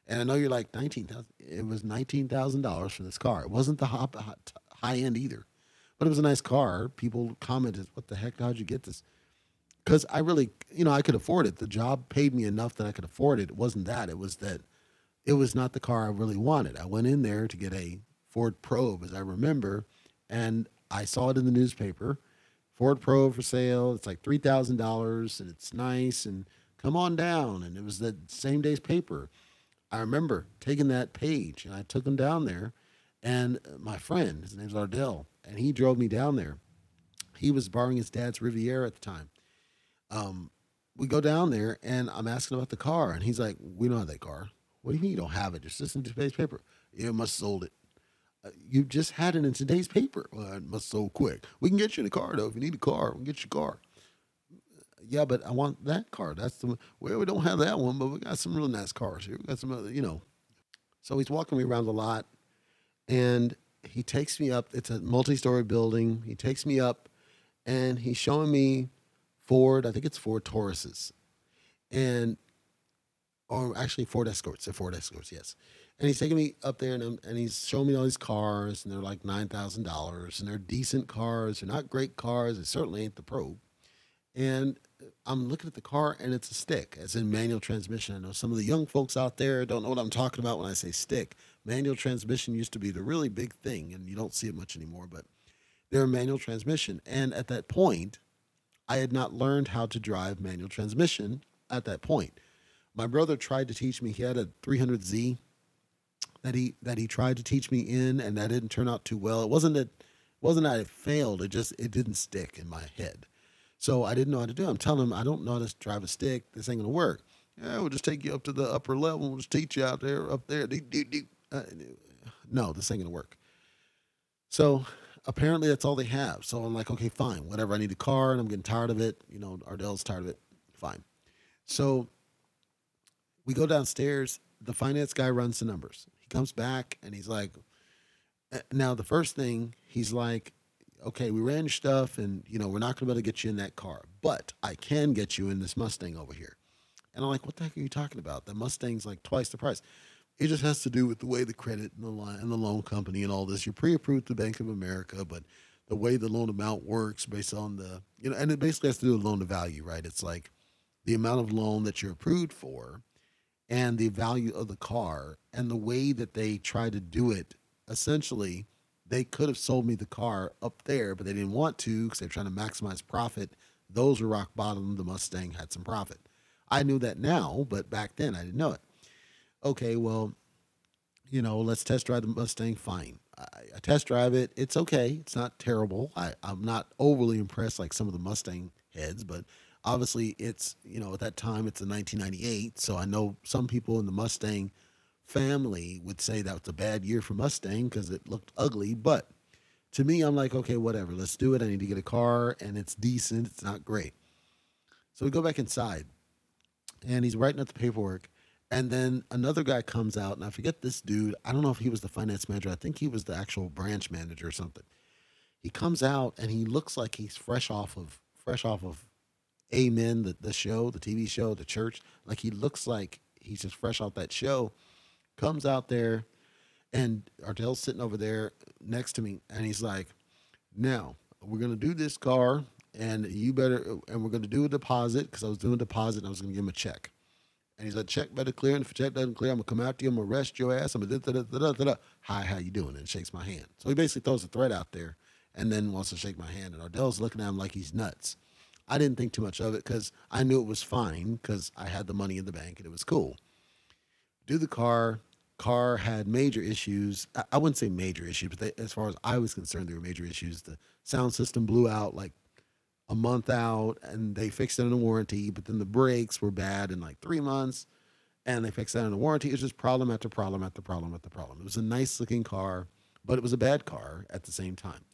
And I know you're like, 19000 It was $19,000 for this car. It wasn't the hop, high end either, but it was a nice car. People commented, What the heck? How'd you get this? Because I really, you know, I could afford it. The job paid me enough that I could afford it. It wasn't that. It was that it was not the car I really wanted. I went in there to get a Ford Probe, as I remember, and I saw it in the newspaper. Ford Probe for sale. It's like three thousand dollars, and it's nice. And come on down. And it was the same day's paper. I remember taking that page, and I took him down there. And my friend, his name's Ardell, and he drove me down there. He was borrowing his dad's Riviera at the time. Um, we go down there, and I'm asking about the car, and he's like, "We don't have that car." What do you mean you don't have it? It's Just to today's paper. You must sold it uh, you just had it in today's paper. Well, it must so quick. We can get you in a car though. If you need a car, we can get you a car. Yeah, but I want that car. That's the well, we don't have that one, but we got some real nice cars here. We got some other, you know. So he's walking me around the lot, and he takes me up. It's a multi-story building. He takes me up, and he's showing me Ford. I think it's Ford Tauruses, and or actually Ford Escorts. They're Ford Escorts, yes and he's taking me up there and, I'm, and he's showing me all these cars and they're like $9,000 and they're decent cars. They're not great cars. It certainly ain't the Probe. And I'm looking at the car and it's a stick, as in manual transmission. I know some of the young folks out there don't know what I'm talking about when I say stick. Manual transmission used to be the really big thing and you don't see it much anymore, but they're manual transmission. And at that point, I had not learned how to drive manual transmission at that point. My brother tried to teach me. He had a 300Z that he that he tried to teach me in, and that didn't turn out too well. It wasn't that wasn't that it failed. It just it didn't stick in my head. So I didn't know how to do. it. I'm telling him I don't know how to drive a stick. This ain't gonna work. Yeah, we'll just take you up to the upper level. We'll just teach you out there, up there. Uh, no, this ain't gonna work. So apparently that's all they have. So I'm like, okay, fine, whatever. I need a car, and I'm getting tired of it. You know, Ardell's tired of it. Fine. So we go downstairs. The finance guy runs the numbers. He comes back and he's like, eh, now the first thing he's like, okay, we ran your stuff and you know we're not gonna be able to get you in that car, but I can get you in this Mustang over here. And I'm like, what the heck are you talking about? The Mustang's like twice the price. It just has to do with the way the credit and the line and the loan company and all this. You're pre-approved to Bank of America, but the way the loan amount works based on the you know, and it basically has to do with loan to value, right? It's like the amount of loan that you're approved for and the value of the car and the way that they try to do it essentially they could have sold me the car up there but they didn't want to because they're trying to maximize profit. Those were rock bottom. The mustang had some profit. I knew that now but back then i didn't know it. Okay well you know let's test drive the mustang fine. I, I test drive it. It's okay. It's not terrible. I, i'm not overly impressed like some of the mustang heads but obviously it's you know at that time it's a 1998 so i know some people in the mustang family would say that was a bad year for mustang because it looked ugly but to me i'm like okay whatever let's do it. I need to get a car and it's decent it's not great. So we go back inside and he's writing up the paperwork and then another guy comes out and i forget this dude i don't know if he was the finance manager i think he was the actual branch manager or something. He comes out and he looks like he's fresh off of fresh off of Amen, the, the show, the TV show, the church. Like he looks like he's just fresh out that show, comes out there, and Ardell's sitting over there next to me, and he's like, "Now we're gonna do this car, and you better, and we're gonna do a deposit because I was doing a deposit, and I was gonna give him a check." And he's like, check better clear. And if the check doesn't clear, I'm gonna come after you. I'm gonna arrest your ass. I'm gonna da da da da da. Hi, how you doing? And shakes my hand. So he basically throws a threat out there, and then wants to shake my hand. And Ardell's looking at him like he's nuts. I didn't think too much of it because I knew it was fine because I had the money in the bank and it was cool. Do the car. Car had major issues. I, wouldn't say major issues, but they, as far as I was concerned, there were major issues. The sound system blew out like a month out and they fixed it in a warranty, but then the brakes were bad in like three months and they fixed that in a warranty. It was just problem after problem after problem after problem. It was a nice looking car, but it was a bad car at the same time.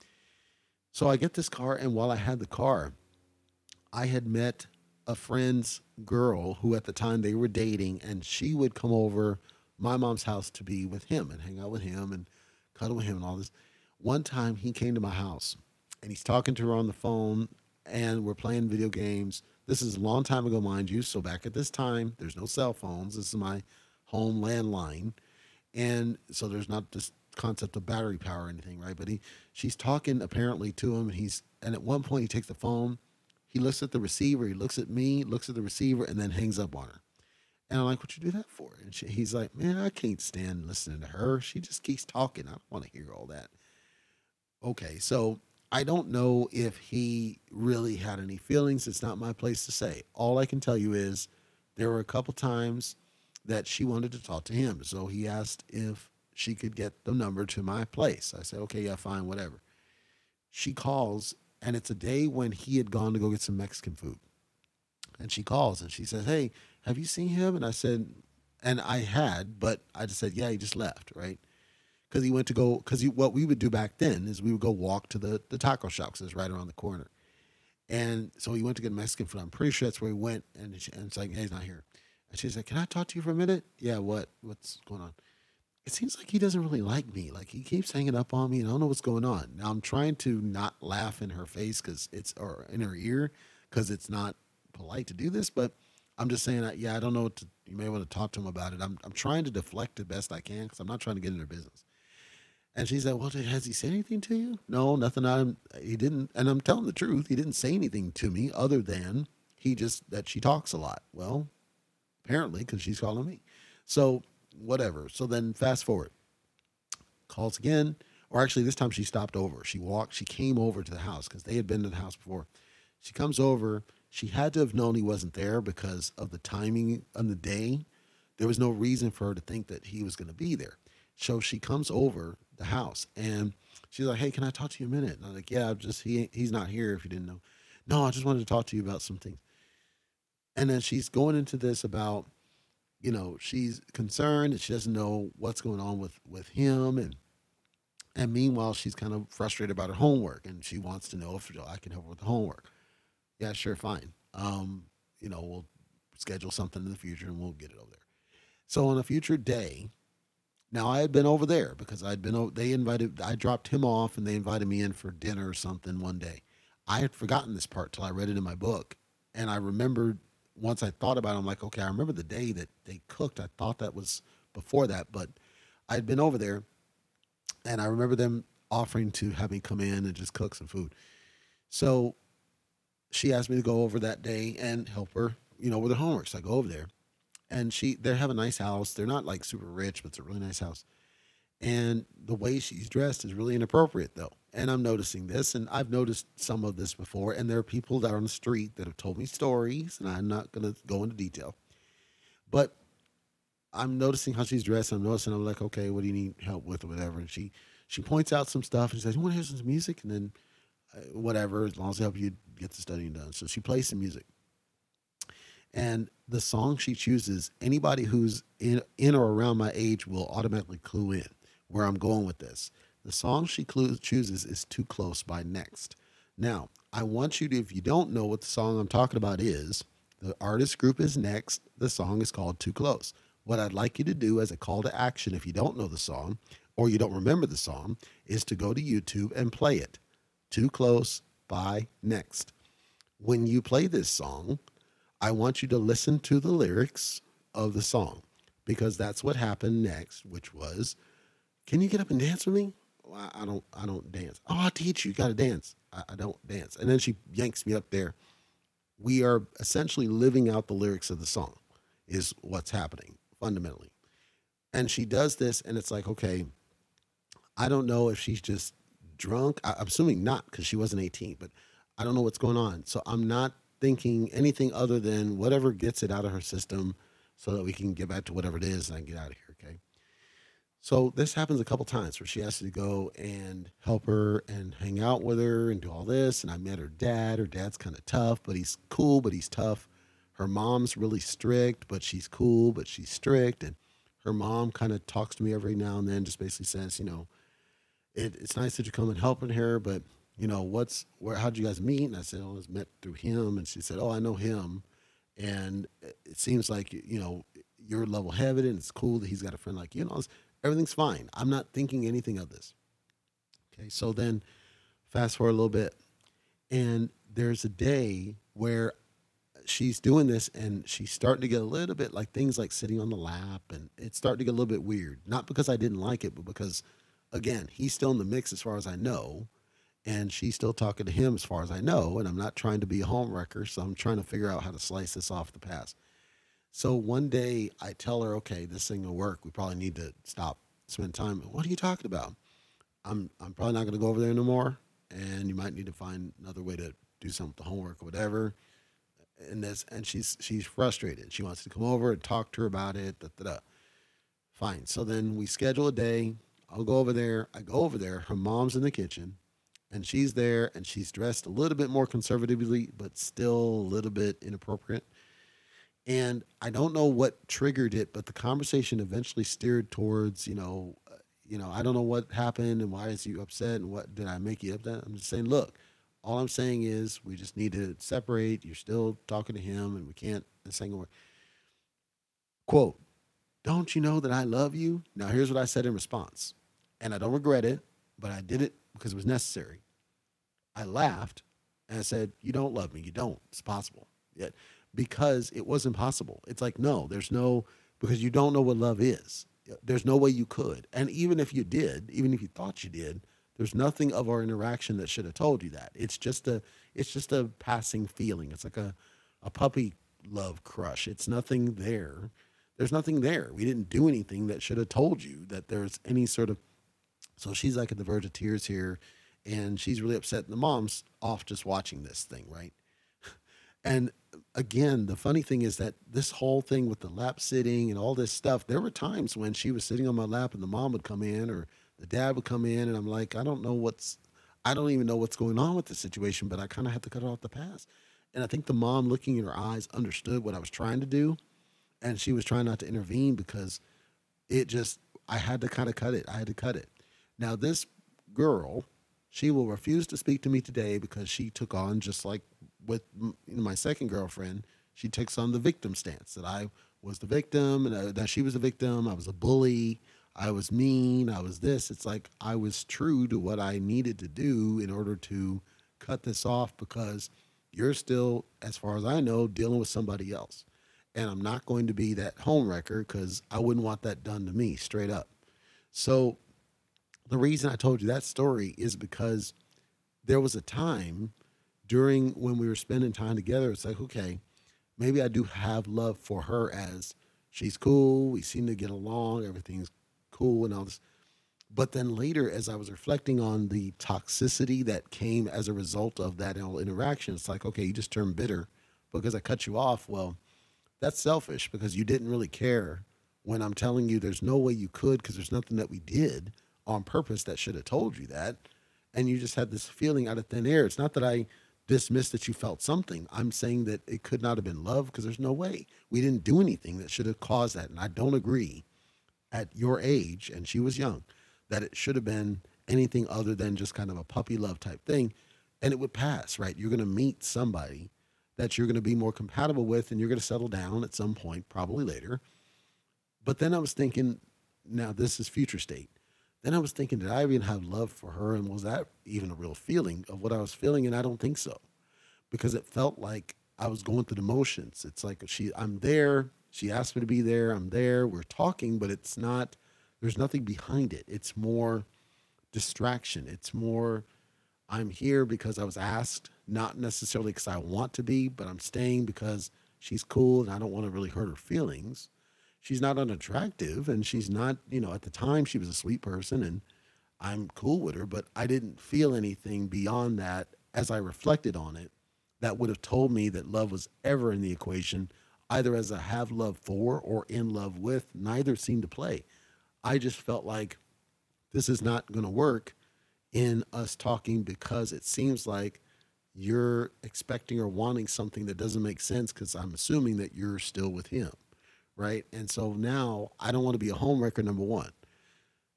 So I get this car, and while I had the car, I had met a friend's girl who at the time they were dating, and she would come over my mom's house to be with him and hang out with him and cuddle with him and all this. One time he came to my house and he's talking to her on the phone and we're playing video games. This is a long time ago, mind you. So back at this time, there's no cell phones. This is my home landline, and so there's not this concept of battery power or anything, right? But he, she's talking apparently to him, and he's, and at one point he takes the phone, he looks at the receiver, he looks at me, looks at the receiver, and then hangs up on her. And I'm like, "What you do that for?" And she, he's like, "Man, I can't stand listening to her. She just keeps talking. I don't want to hear all that." Okay, so I don't know if he really had any feelings. It's not my place to say. All I can tell you is there were a couple times that she wanted to talk to him. So he asked if she could get the number to my place. I said, okay, yeah, fine, whatever. She calls, and it's a day when he had gone to go get some Mexican food. And she calls and she says, hey, have you seen him? And I said, and I had, but I just said, yeah, he just left, right? because he went to go because what we would do back then is we would go walk to the the taco shop because it's right around the corner. And so he went to get Mexican food. I'm pretty sure that's where he went. And, she, and it's like, hey, he's not here. And she's like, can I talk to you for a minute? Yeah, what? What's going on? It seems like he doesn't really like me. Like he keeps hanging up on me, and I don't know what's going on. Now I'm trying to not laugh in her face because it's or in her ear because it's not polite to do this. But I'm just saying, that, yeah, I don't know what to. You may want to talk to him about it. I'm I'm trying to deflect the best I can because I'm not trying to get in their business. And she said, Well, has he said anything to you? No, nothing. I'm, he didn't. And I'm telling the truth. He didn't say anything to me other than he just, that she talks a lot. Well, apparently, because she's calling me. So, whatever. So then fast forward. Calls again. Or actually, this time she stopped over. She walked, she came over to the house because they had been to the house before. She comes over. She had to have known he wasn't there because of the timing on the day. There was no reason for her to think that he was going to be there. So she comes over the house and she's like, Hey, can I talk to you a minute? And I'm like, Yeah, just he he's not here if you didn't know. No, I just wanted to talk to you about some things. And then she's going into this about, you know, she's concerned and she doesn't know what's going on with with him and and meanwhile she's kind of frustrated about her homework and she wants to know if I can help her with the homework. Yeah, sure, fine. Um, you know, we'll schedule something in the future and we'll get it over there. So on a future day, now I had been over there because I'd been. They invited. I dropped him off, and they invited me in for dinner or something one day. I had forgotten this part till I read it in my book, and I remembered once I thought about it. I'm like, okay, I remember the day that they cooked. I thought that was before that, but I had been over there, and I remember them offering to have me come in and just cook some food. So she asked me to go over that day and help her, you know, with her homework. So I go over there and she they have a nice house. They're not like super rich, but it's a really nice house. And the way she's dressed is really inappropriate though. And I'm noticing this and I've noticed some of this before and there are people that are on the street that have told me stories and I'm not going to go into detail. But I'm noticing how she's dressed. I'm noticing I'm like, "Okay, what do you need help with or whatever?" And she she points out some stuff and she says, "You want to hear some music?" And then uh, whatever, as long as I help you get the studying done. So she plays some music. And the song she chooses, anybody who's in, in or around my age will automatically clue in where I'm going with this. The song she chooses is Too Close by Next. Now, I want you to, if you don't know what the song I'm talking about is, the artist group is Next. The song is called Too Close. What I'd like you to do as a call to action, if you don't know the song or you don't remember the song, is to go to YouTube and play it. Too Close by Next. When you play this song, I want you to listen to the lyrics of the song because that's what happened next, which was, "Can you get up and dance with me?" Well, I don't, I don't dance. Oh, I'll teach you. You got to dance. I, I don't dance. And then she yanks me up there. We are essentially living out the lyrics of the song, is what's happening fundamentally. And she does this, and it's like, okay, I don't know if she's just drunk. I, I'm assuming not because she wasn't 18, but I don't know what's going on. So I'm not thinking anything other than whatever gets it out of her system so that we can get back to whatever it is and I get out of here. Okay. So this happens a couple times where she has to go and help her and hang out with her and do all this. And I met her dad. Her dad's kind of tough, but he's cool, but he's tough. Her mom's really strict, but she's cool, but she's strict. And her mom kind of talks to me every now and then, just basically says, you know, it, it's nice that you come and helping her, but you know, what's where? How'd you guys meet? And I said, oh, I was met through him. And she said, oh, I know him, and it seems like you know you're level-headed, and it's cool that he's got a friend like you. you know, everything's fine. I'm not thinking anything of this. Okay, so then fast forward a little bit, and there's a day where she's doing this and she's starting to get a little bit like things like sitting on the lap and it's starting to get a little bit weird not because i didn't like it but because again, he's still in the mix as far as I know. And she's still talking to him as far as I know. And I'm not trying to be a home wrecker. So I'm trying to figure out how to slice this off the past. So one day I tell her, okay, this thing will work. We probably need to stop, spend time. What are you talking about? I'm, I'm probably not going to go over there no more. And you might need to find another way to do some of the homework or whatever. And this, and she's, she's frustrated. She wants to come over and talk to her about it. Da, da, da. Fine. So then we schedule a day I'll go over there. I go over there. Her mom's in the kitchen and she's there and she's dressed a little bit more conservatively, but still a little bit inappropriate. And I don't know what triggered it, but the conversation eventually steered towards, you know, uh, you know, I don't know what happened and why is you upset and what did I make you upset? I'm just saying, look, all I'm saying is we just need to separate. You're still talking to him and we can't saying word. Quote, don't you know that I love you? Now here's what I said in response and I don't regret it, but I did it because it was necessary. I laughed and I said, You don't love me. You don't. It's possible. Yet because it was impossible. It's like, no, there's no, because you don't know what love is. There's no way you could. And even if you did, even if you thought you did, there's nothing of our interaction that should have told you that. It's just a, it's just a passing feeling. It's like a, a puppy love crush. It's nothing there. There's nothing there. We didn't do anything that should have told you that there's any sort of so she's like at the verge of tears here, and she's really upset. And the mom's off just watching this thing, right? And again, the funny thing is that this whole thing with the lap sitting and all this stuff, there were times when she was sitting on my lap and the mom would come in or the dad would come in, and I'm like, I don't know what's, I don't even know what's going on with the situation, but I kind of have to cut it off the past. And I think the mom, looking in her eyes, understood what I was trying to do, and she was trying not to intervene because it just, I had to kind of cut it. I had to cut it. Now, this girl, she will refuse to speak to me today because she took on, just like with my second girlfriend, she takes on the victim stance that I was the victim and uh, that she was the victim. I was a bully. I was mean. I was this. It's like I was true to what I needed to do in order to cut this off because you're still, as far as I know, dealing with somebody else. And I'm not going to be that home wrecker because I wouldn't want that done to me straight up. So the reason I told you that story is because there was a time during when we were spending time together. It's like, okay, maybe I do have love for her as she's cool. We seem to get along. Everything's cool and all this. But then later, as I was reflecting on the toxicity that came as a result of that interaction, it's like, okay, you just turned bitter because I cut you off. Well, that's selfish because you didn't really care when I'm telling you there's no way you could because there's nothing that we did on purpose that should have told you that. And you just had this feeling out of thin air. It's not that I dismiss that you felt something. I'm saying that it could not have been love because there's no way. We didn't do anything that should have caused that. And I don't agree at your age, and she was young, that it should have been anything other than just kind of a puppy love type thing. And it would pass, right? You're going to meet somebody that you're going to be more compatible with and you're going to settle down at some point, probably later. But then I was thinking, now this is future state. Then I was thinking, did I even have love for her? And was that even a real feeling of what I was feeling? And I don't think so because it felt like I was going through the motions. It's like she, I'm there, She asked me to be there. I'm there. We're talking, but it's not, there's nothing behind it. It's more distraction. It's more, I'm here because I was asked, not necessarily because I want to be, but I'm staying because she's cool and I don't want to really hurt her feelings. She's not unattractive and she's not, you know, at the time she was a sweet person and I'm cool with her, but I didn't feel anything beyond that as I reflected on it that would have told me that love was ever in the equation, either as a have love for or in love with. Neither seemed to play. I just felt like this is not going to work in us talking because it seems like you're expecting or wanting something that doesn't make sense because I'm assuming that you're still with him. Right. And so now I don't want to be a homewrecker, number one.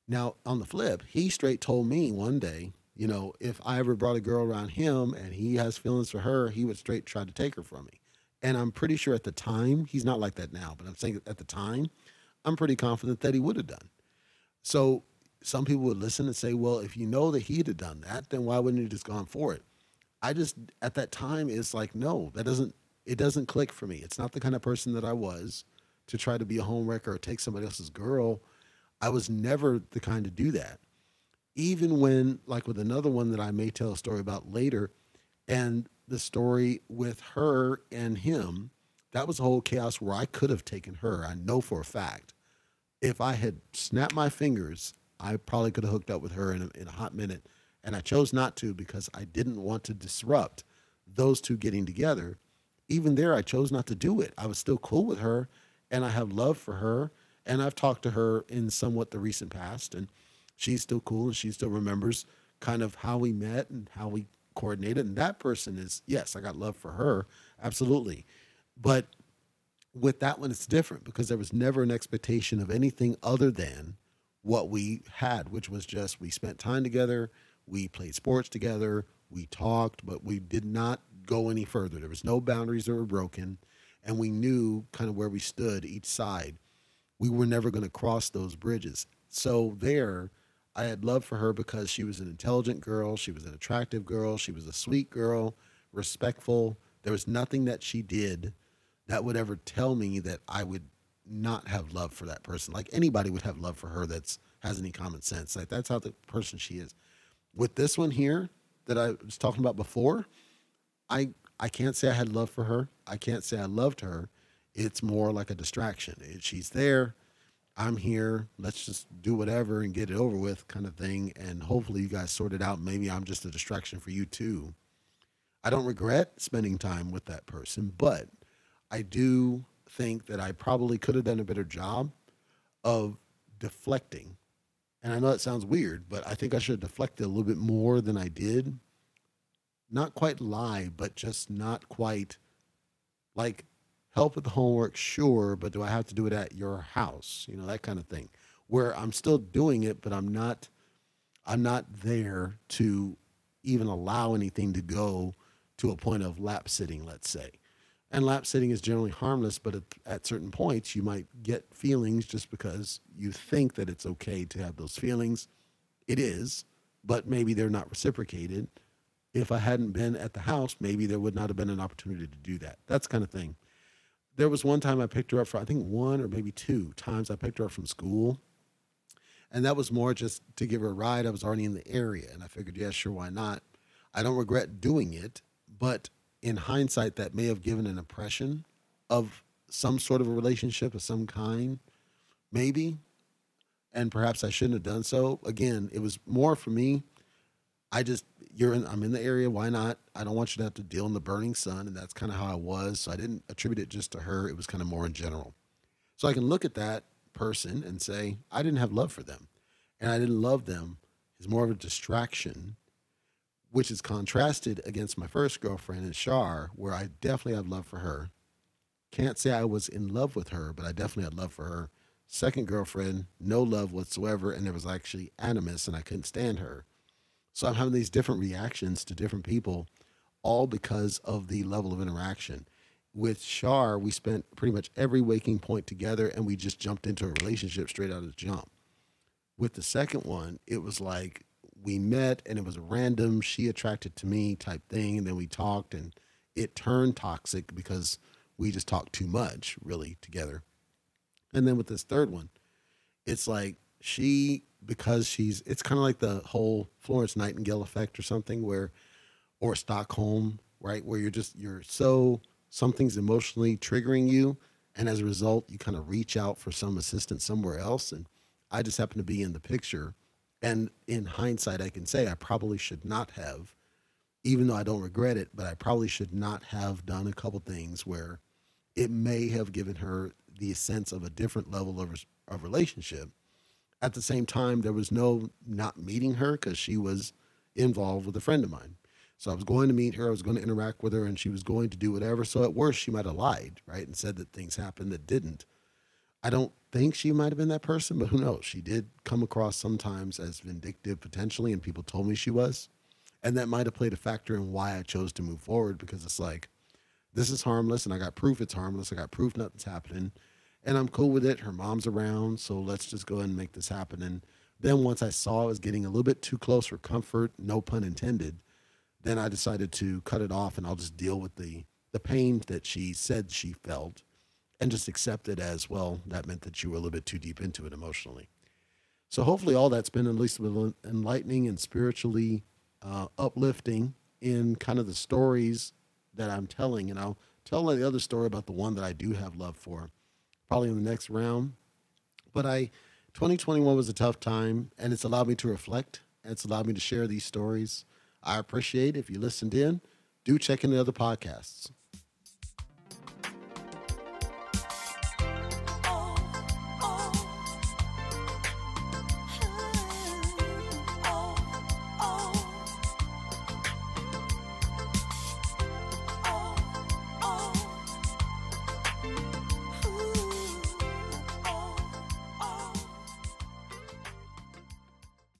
Now, on the flip, he straight told me one day, you know, if I ever brought a girl around him and he has feelings for her, he would straight try to take her from me. And I'm pretty sure at the time, he's not like that now, but I'm saying at the time, I'm pretty confident that he would have done. So some people would listen and say, well, if you know that he'd have done that, then why wouldn't he just gone for it? I just at that time it's like, no, that doesn't it doesn't click for me. It's not the kind of person that I was to try to be a homewrecker or take somebody else's girl. I was never the kind to do that even when, like with another one that I may tell a story about later, and the story with her and him, that was a whole chaos where I could have taken her. I know for a fact. If I had snapped my fingers, I probably could have hooked up with her in a, in a hot minute. And I chose not to because I didn't want to disrupt those two getting together. Even there, I chose not to do it. I was still cool with her and I have love for her. And I've talked to her in somewhat the recent past. And she's still cool and she still remembers kind of how we met and how we coordinated. And that person is, yes, I got love for her. Absolutely. But with that one, it's different because there was never an expectation of anything other than what we had, which was just we spent time together, we played sports together, we talked, but we did not go any further. There was no boundaries that were broken, and we knew kind of where we stood each side. We were never going to cross those bridges. So there, I had love for her because she was an intelligent girl, she was an attractive girl, she was a sweet girl, respectful. There was nothing that she did that would ever tell me that I would not have love for that person. Like anybody would have love for her that's has any common sense. Like that's how the person she is. With this one here that I was talking about before, I I can't say I had love for her. I can't say I loved her. It's more like a distraction. She's there. I'm here. Let's just do whatever and get it over with, kind of thing. And hopefully, you guys sort it out. Maybe I'm just a distraction for you too. I don't regret spending time with that person, but I do think that I probably could have done a better job of deflecting. And I know that sounds weird, but I think I should have deflected a little bit more than I did. Not quite lie, but just not quite like help with the homework, sure, but do I have to do it at your house? You know, that kind of thing. Where I'm still doing it, but I'm not I'm not there to even allow anything to go to a point of lap sitting, let's say. And lap sitting is generally harmless, but at, at, certain points, you might get feelings just because you think that it's okay to have those feelings. It is, but maybe they're not reciprocated. If I hadn't been at the house, maybe there would not have been an opportunity to do that. That's kind of thing there was one time I picked her up for I think one or maybe two times I picked her up from school. And that was more just to give her a ride. I was already in the area and I figured, yeah, sure, why not? I don't regret doing it, but in hindsight, that may have given an impression of some sort of a relationship of some kind, maybe. And perhaps I shouldn't have done so. Again, it was more for me. I just you're in I'm in the area, why not? I don't want you to have to deal in the burning sun, and that's kind of how I was. So I didn't attribute it just to her. It was kind of more in general. So I can look at that person and say, I didn't have love for them. And I didn't love them is more of a distraction, which is contrasted against my first girlfriend in Shar, where I definitely had love for her. Can't say I was in love with her, but I definitely had love for her. Second girlfriend, no love whatsoever, and there was actually animus, and I couldn't stand her. So I'm having these different reactions to different people, all because of the level of interaction. With Shar, we spent pretty much every waking point together and we just jumped into a relationship straight out of the jump. With the second one, it was like we met and it was a random, she attracted to me type thing. And then we talked and it turned toxic because we just talked too much really together. And then with this third one, it's like she because she's it's kind of like the whole Florence Nightingale effect or something where or Stockholm, right? Where you're just you're so something's emotionally triggering you and as a result you kind of reach out for some assistance somewhere else and I just happen to be in the picture and in hindsight I can say I probably should not have even though I don't regret it, but I probably should not have done a couple things where it may have given her the sense of a different level of, of relationship. At the same time, there was no not meeting her because she was involved with a friend of mine. So I was going to meet her, I was going to interact with her, and she was going to do whatever. So at worst, she might have lied, right? And said that things happened that didn't. I don't think she might have been that person, but who knows? She did come across sometimes as vindictive potentially, and people told me she was. And that might have played a factor in why I chose to move forward because it's like, this is harmless and I got proof it's harmless. I got proof nothing's happening and I'm cool with it. Her mom's around, so let's just go ahead and make this happen. And then once I saw it was getting a little bit too close for comfort, no pun intended, then I decided to cut it off and I'll just deal with the the pain that she said she felt and just accept it as well. That meant that you were a little bit too deep into it emotionally. So hopefully all that's been at least a little enlightening and spiritually uh, uplifting in kind of the stories that I'm telling. And I'll tell the other story about the one that I do have love for, probably in the next round. But I, 2021 was a tough time, and it's allowed me to reflect. And it's allowed me to share these stories. I appreciate if you listened in. Do check in the other podcasts.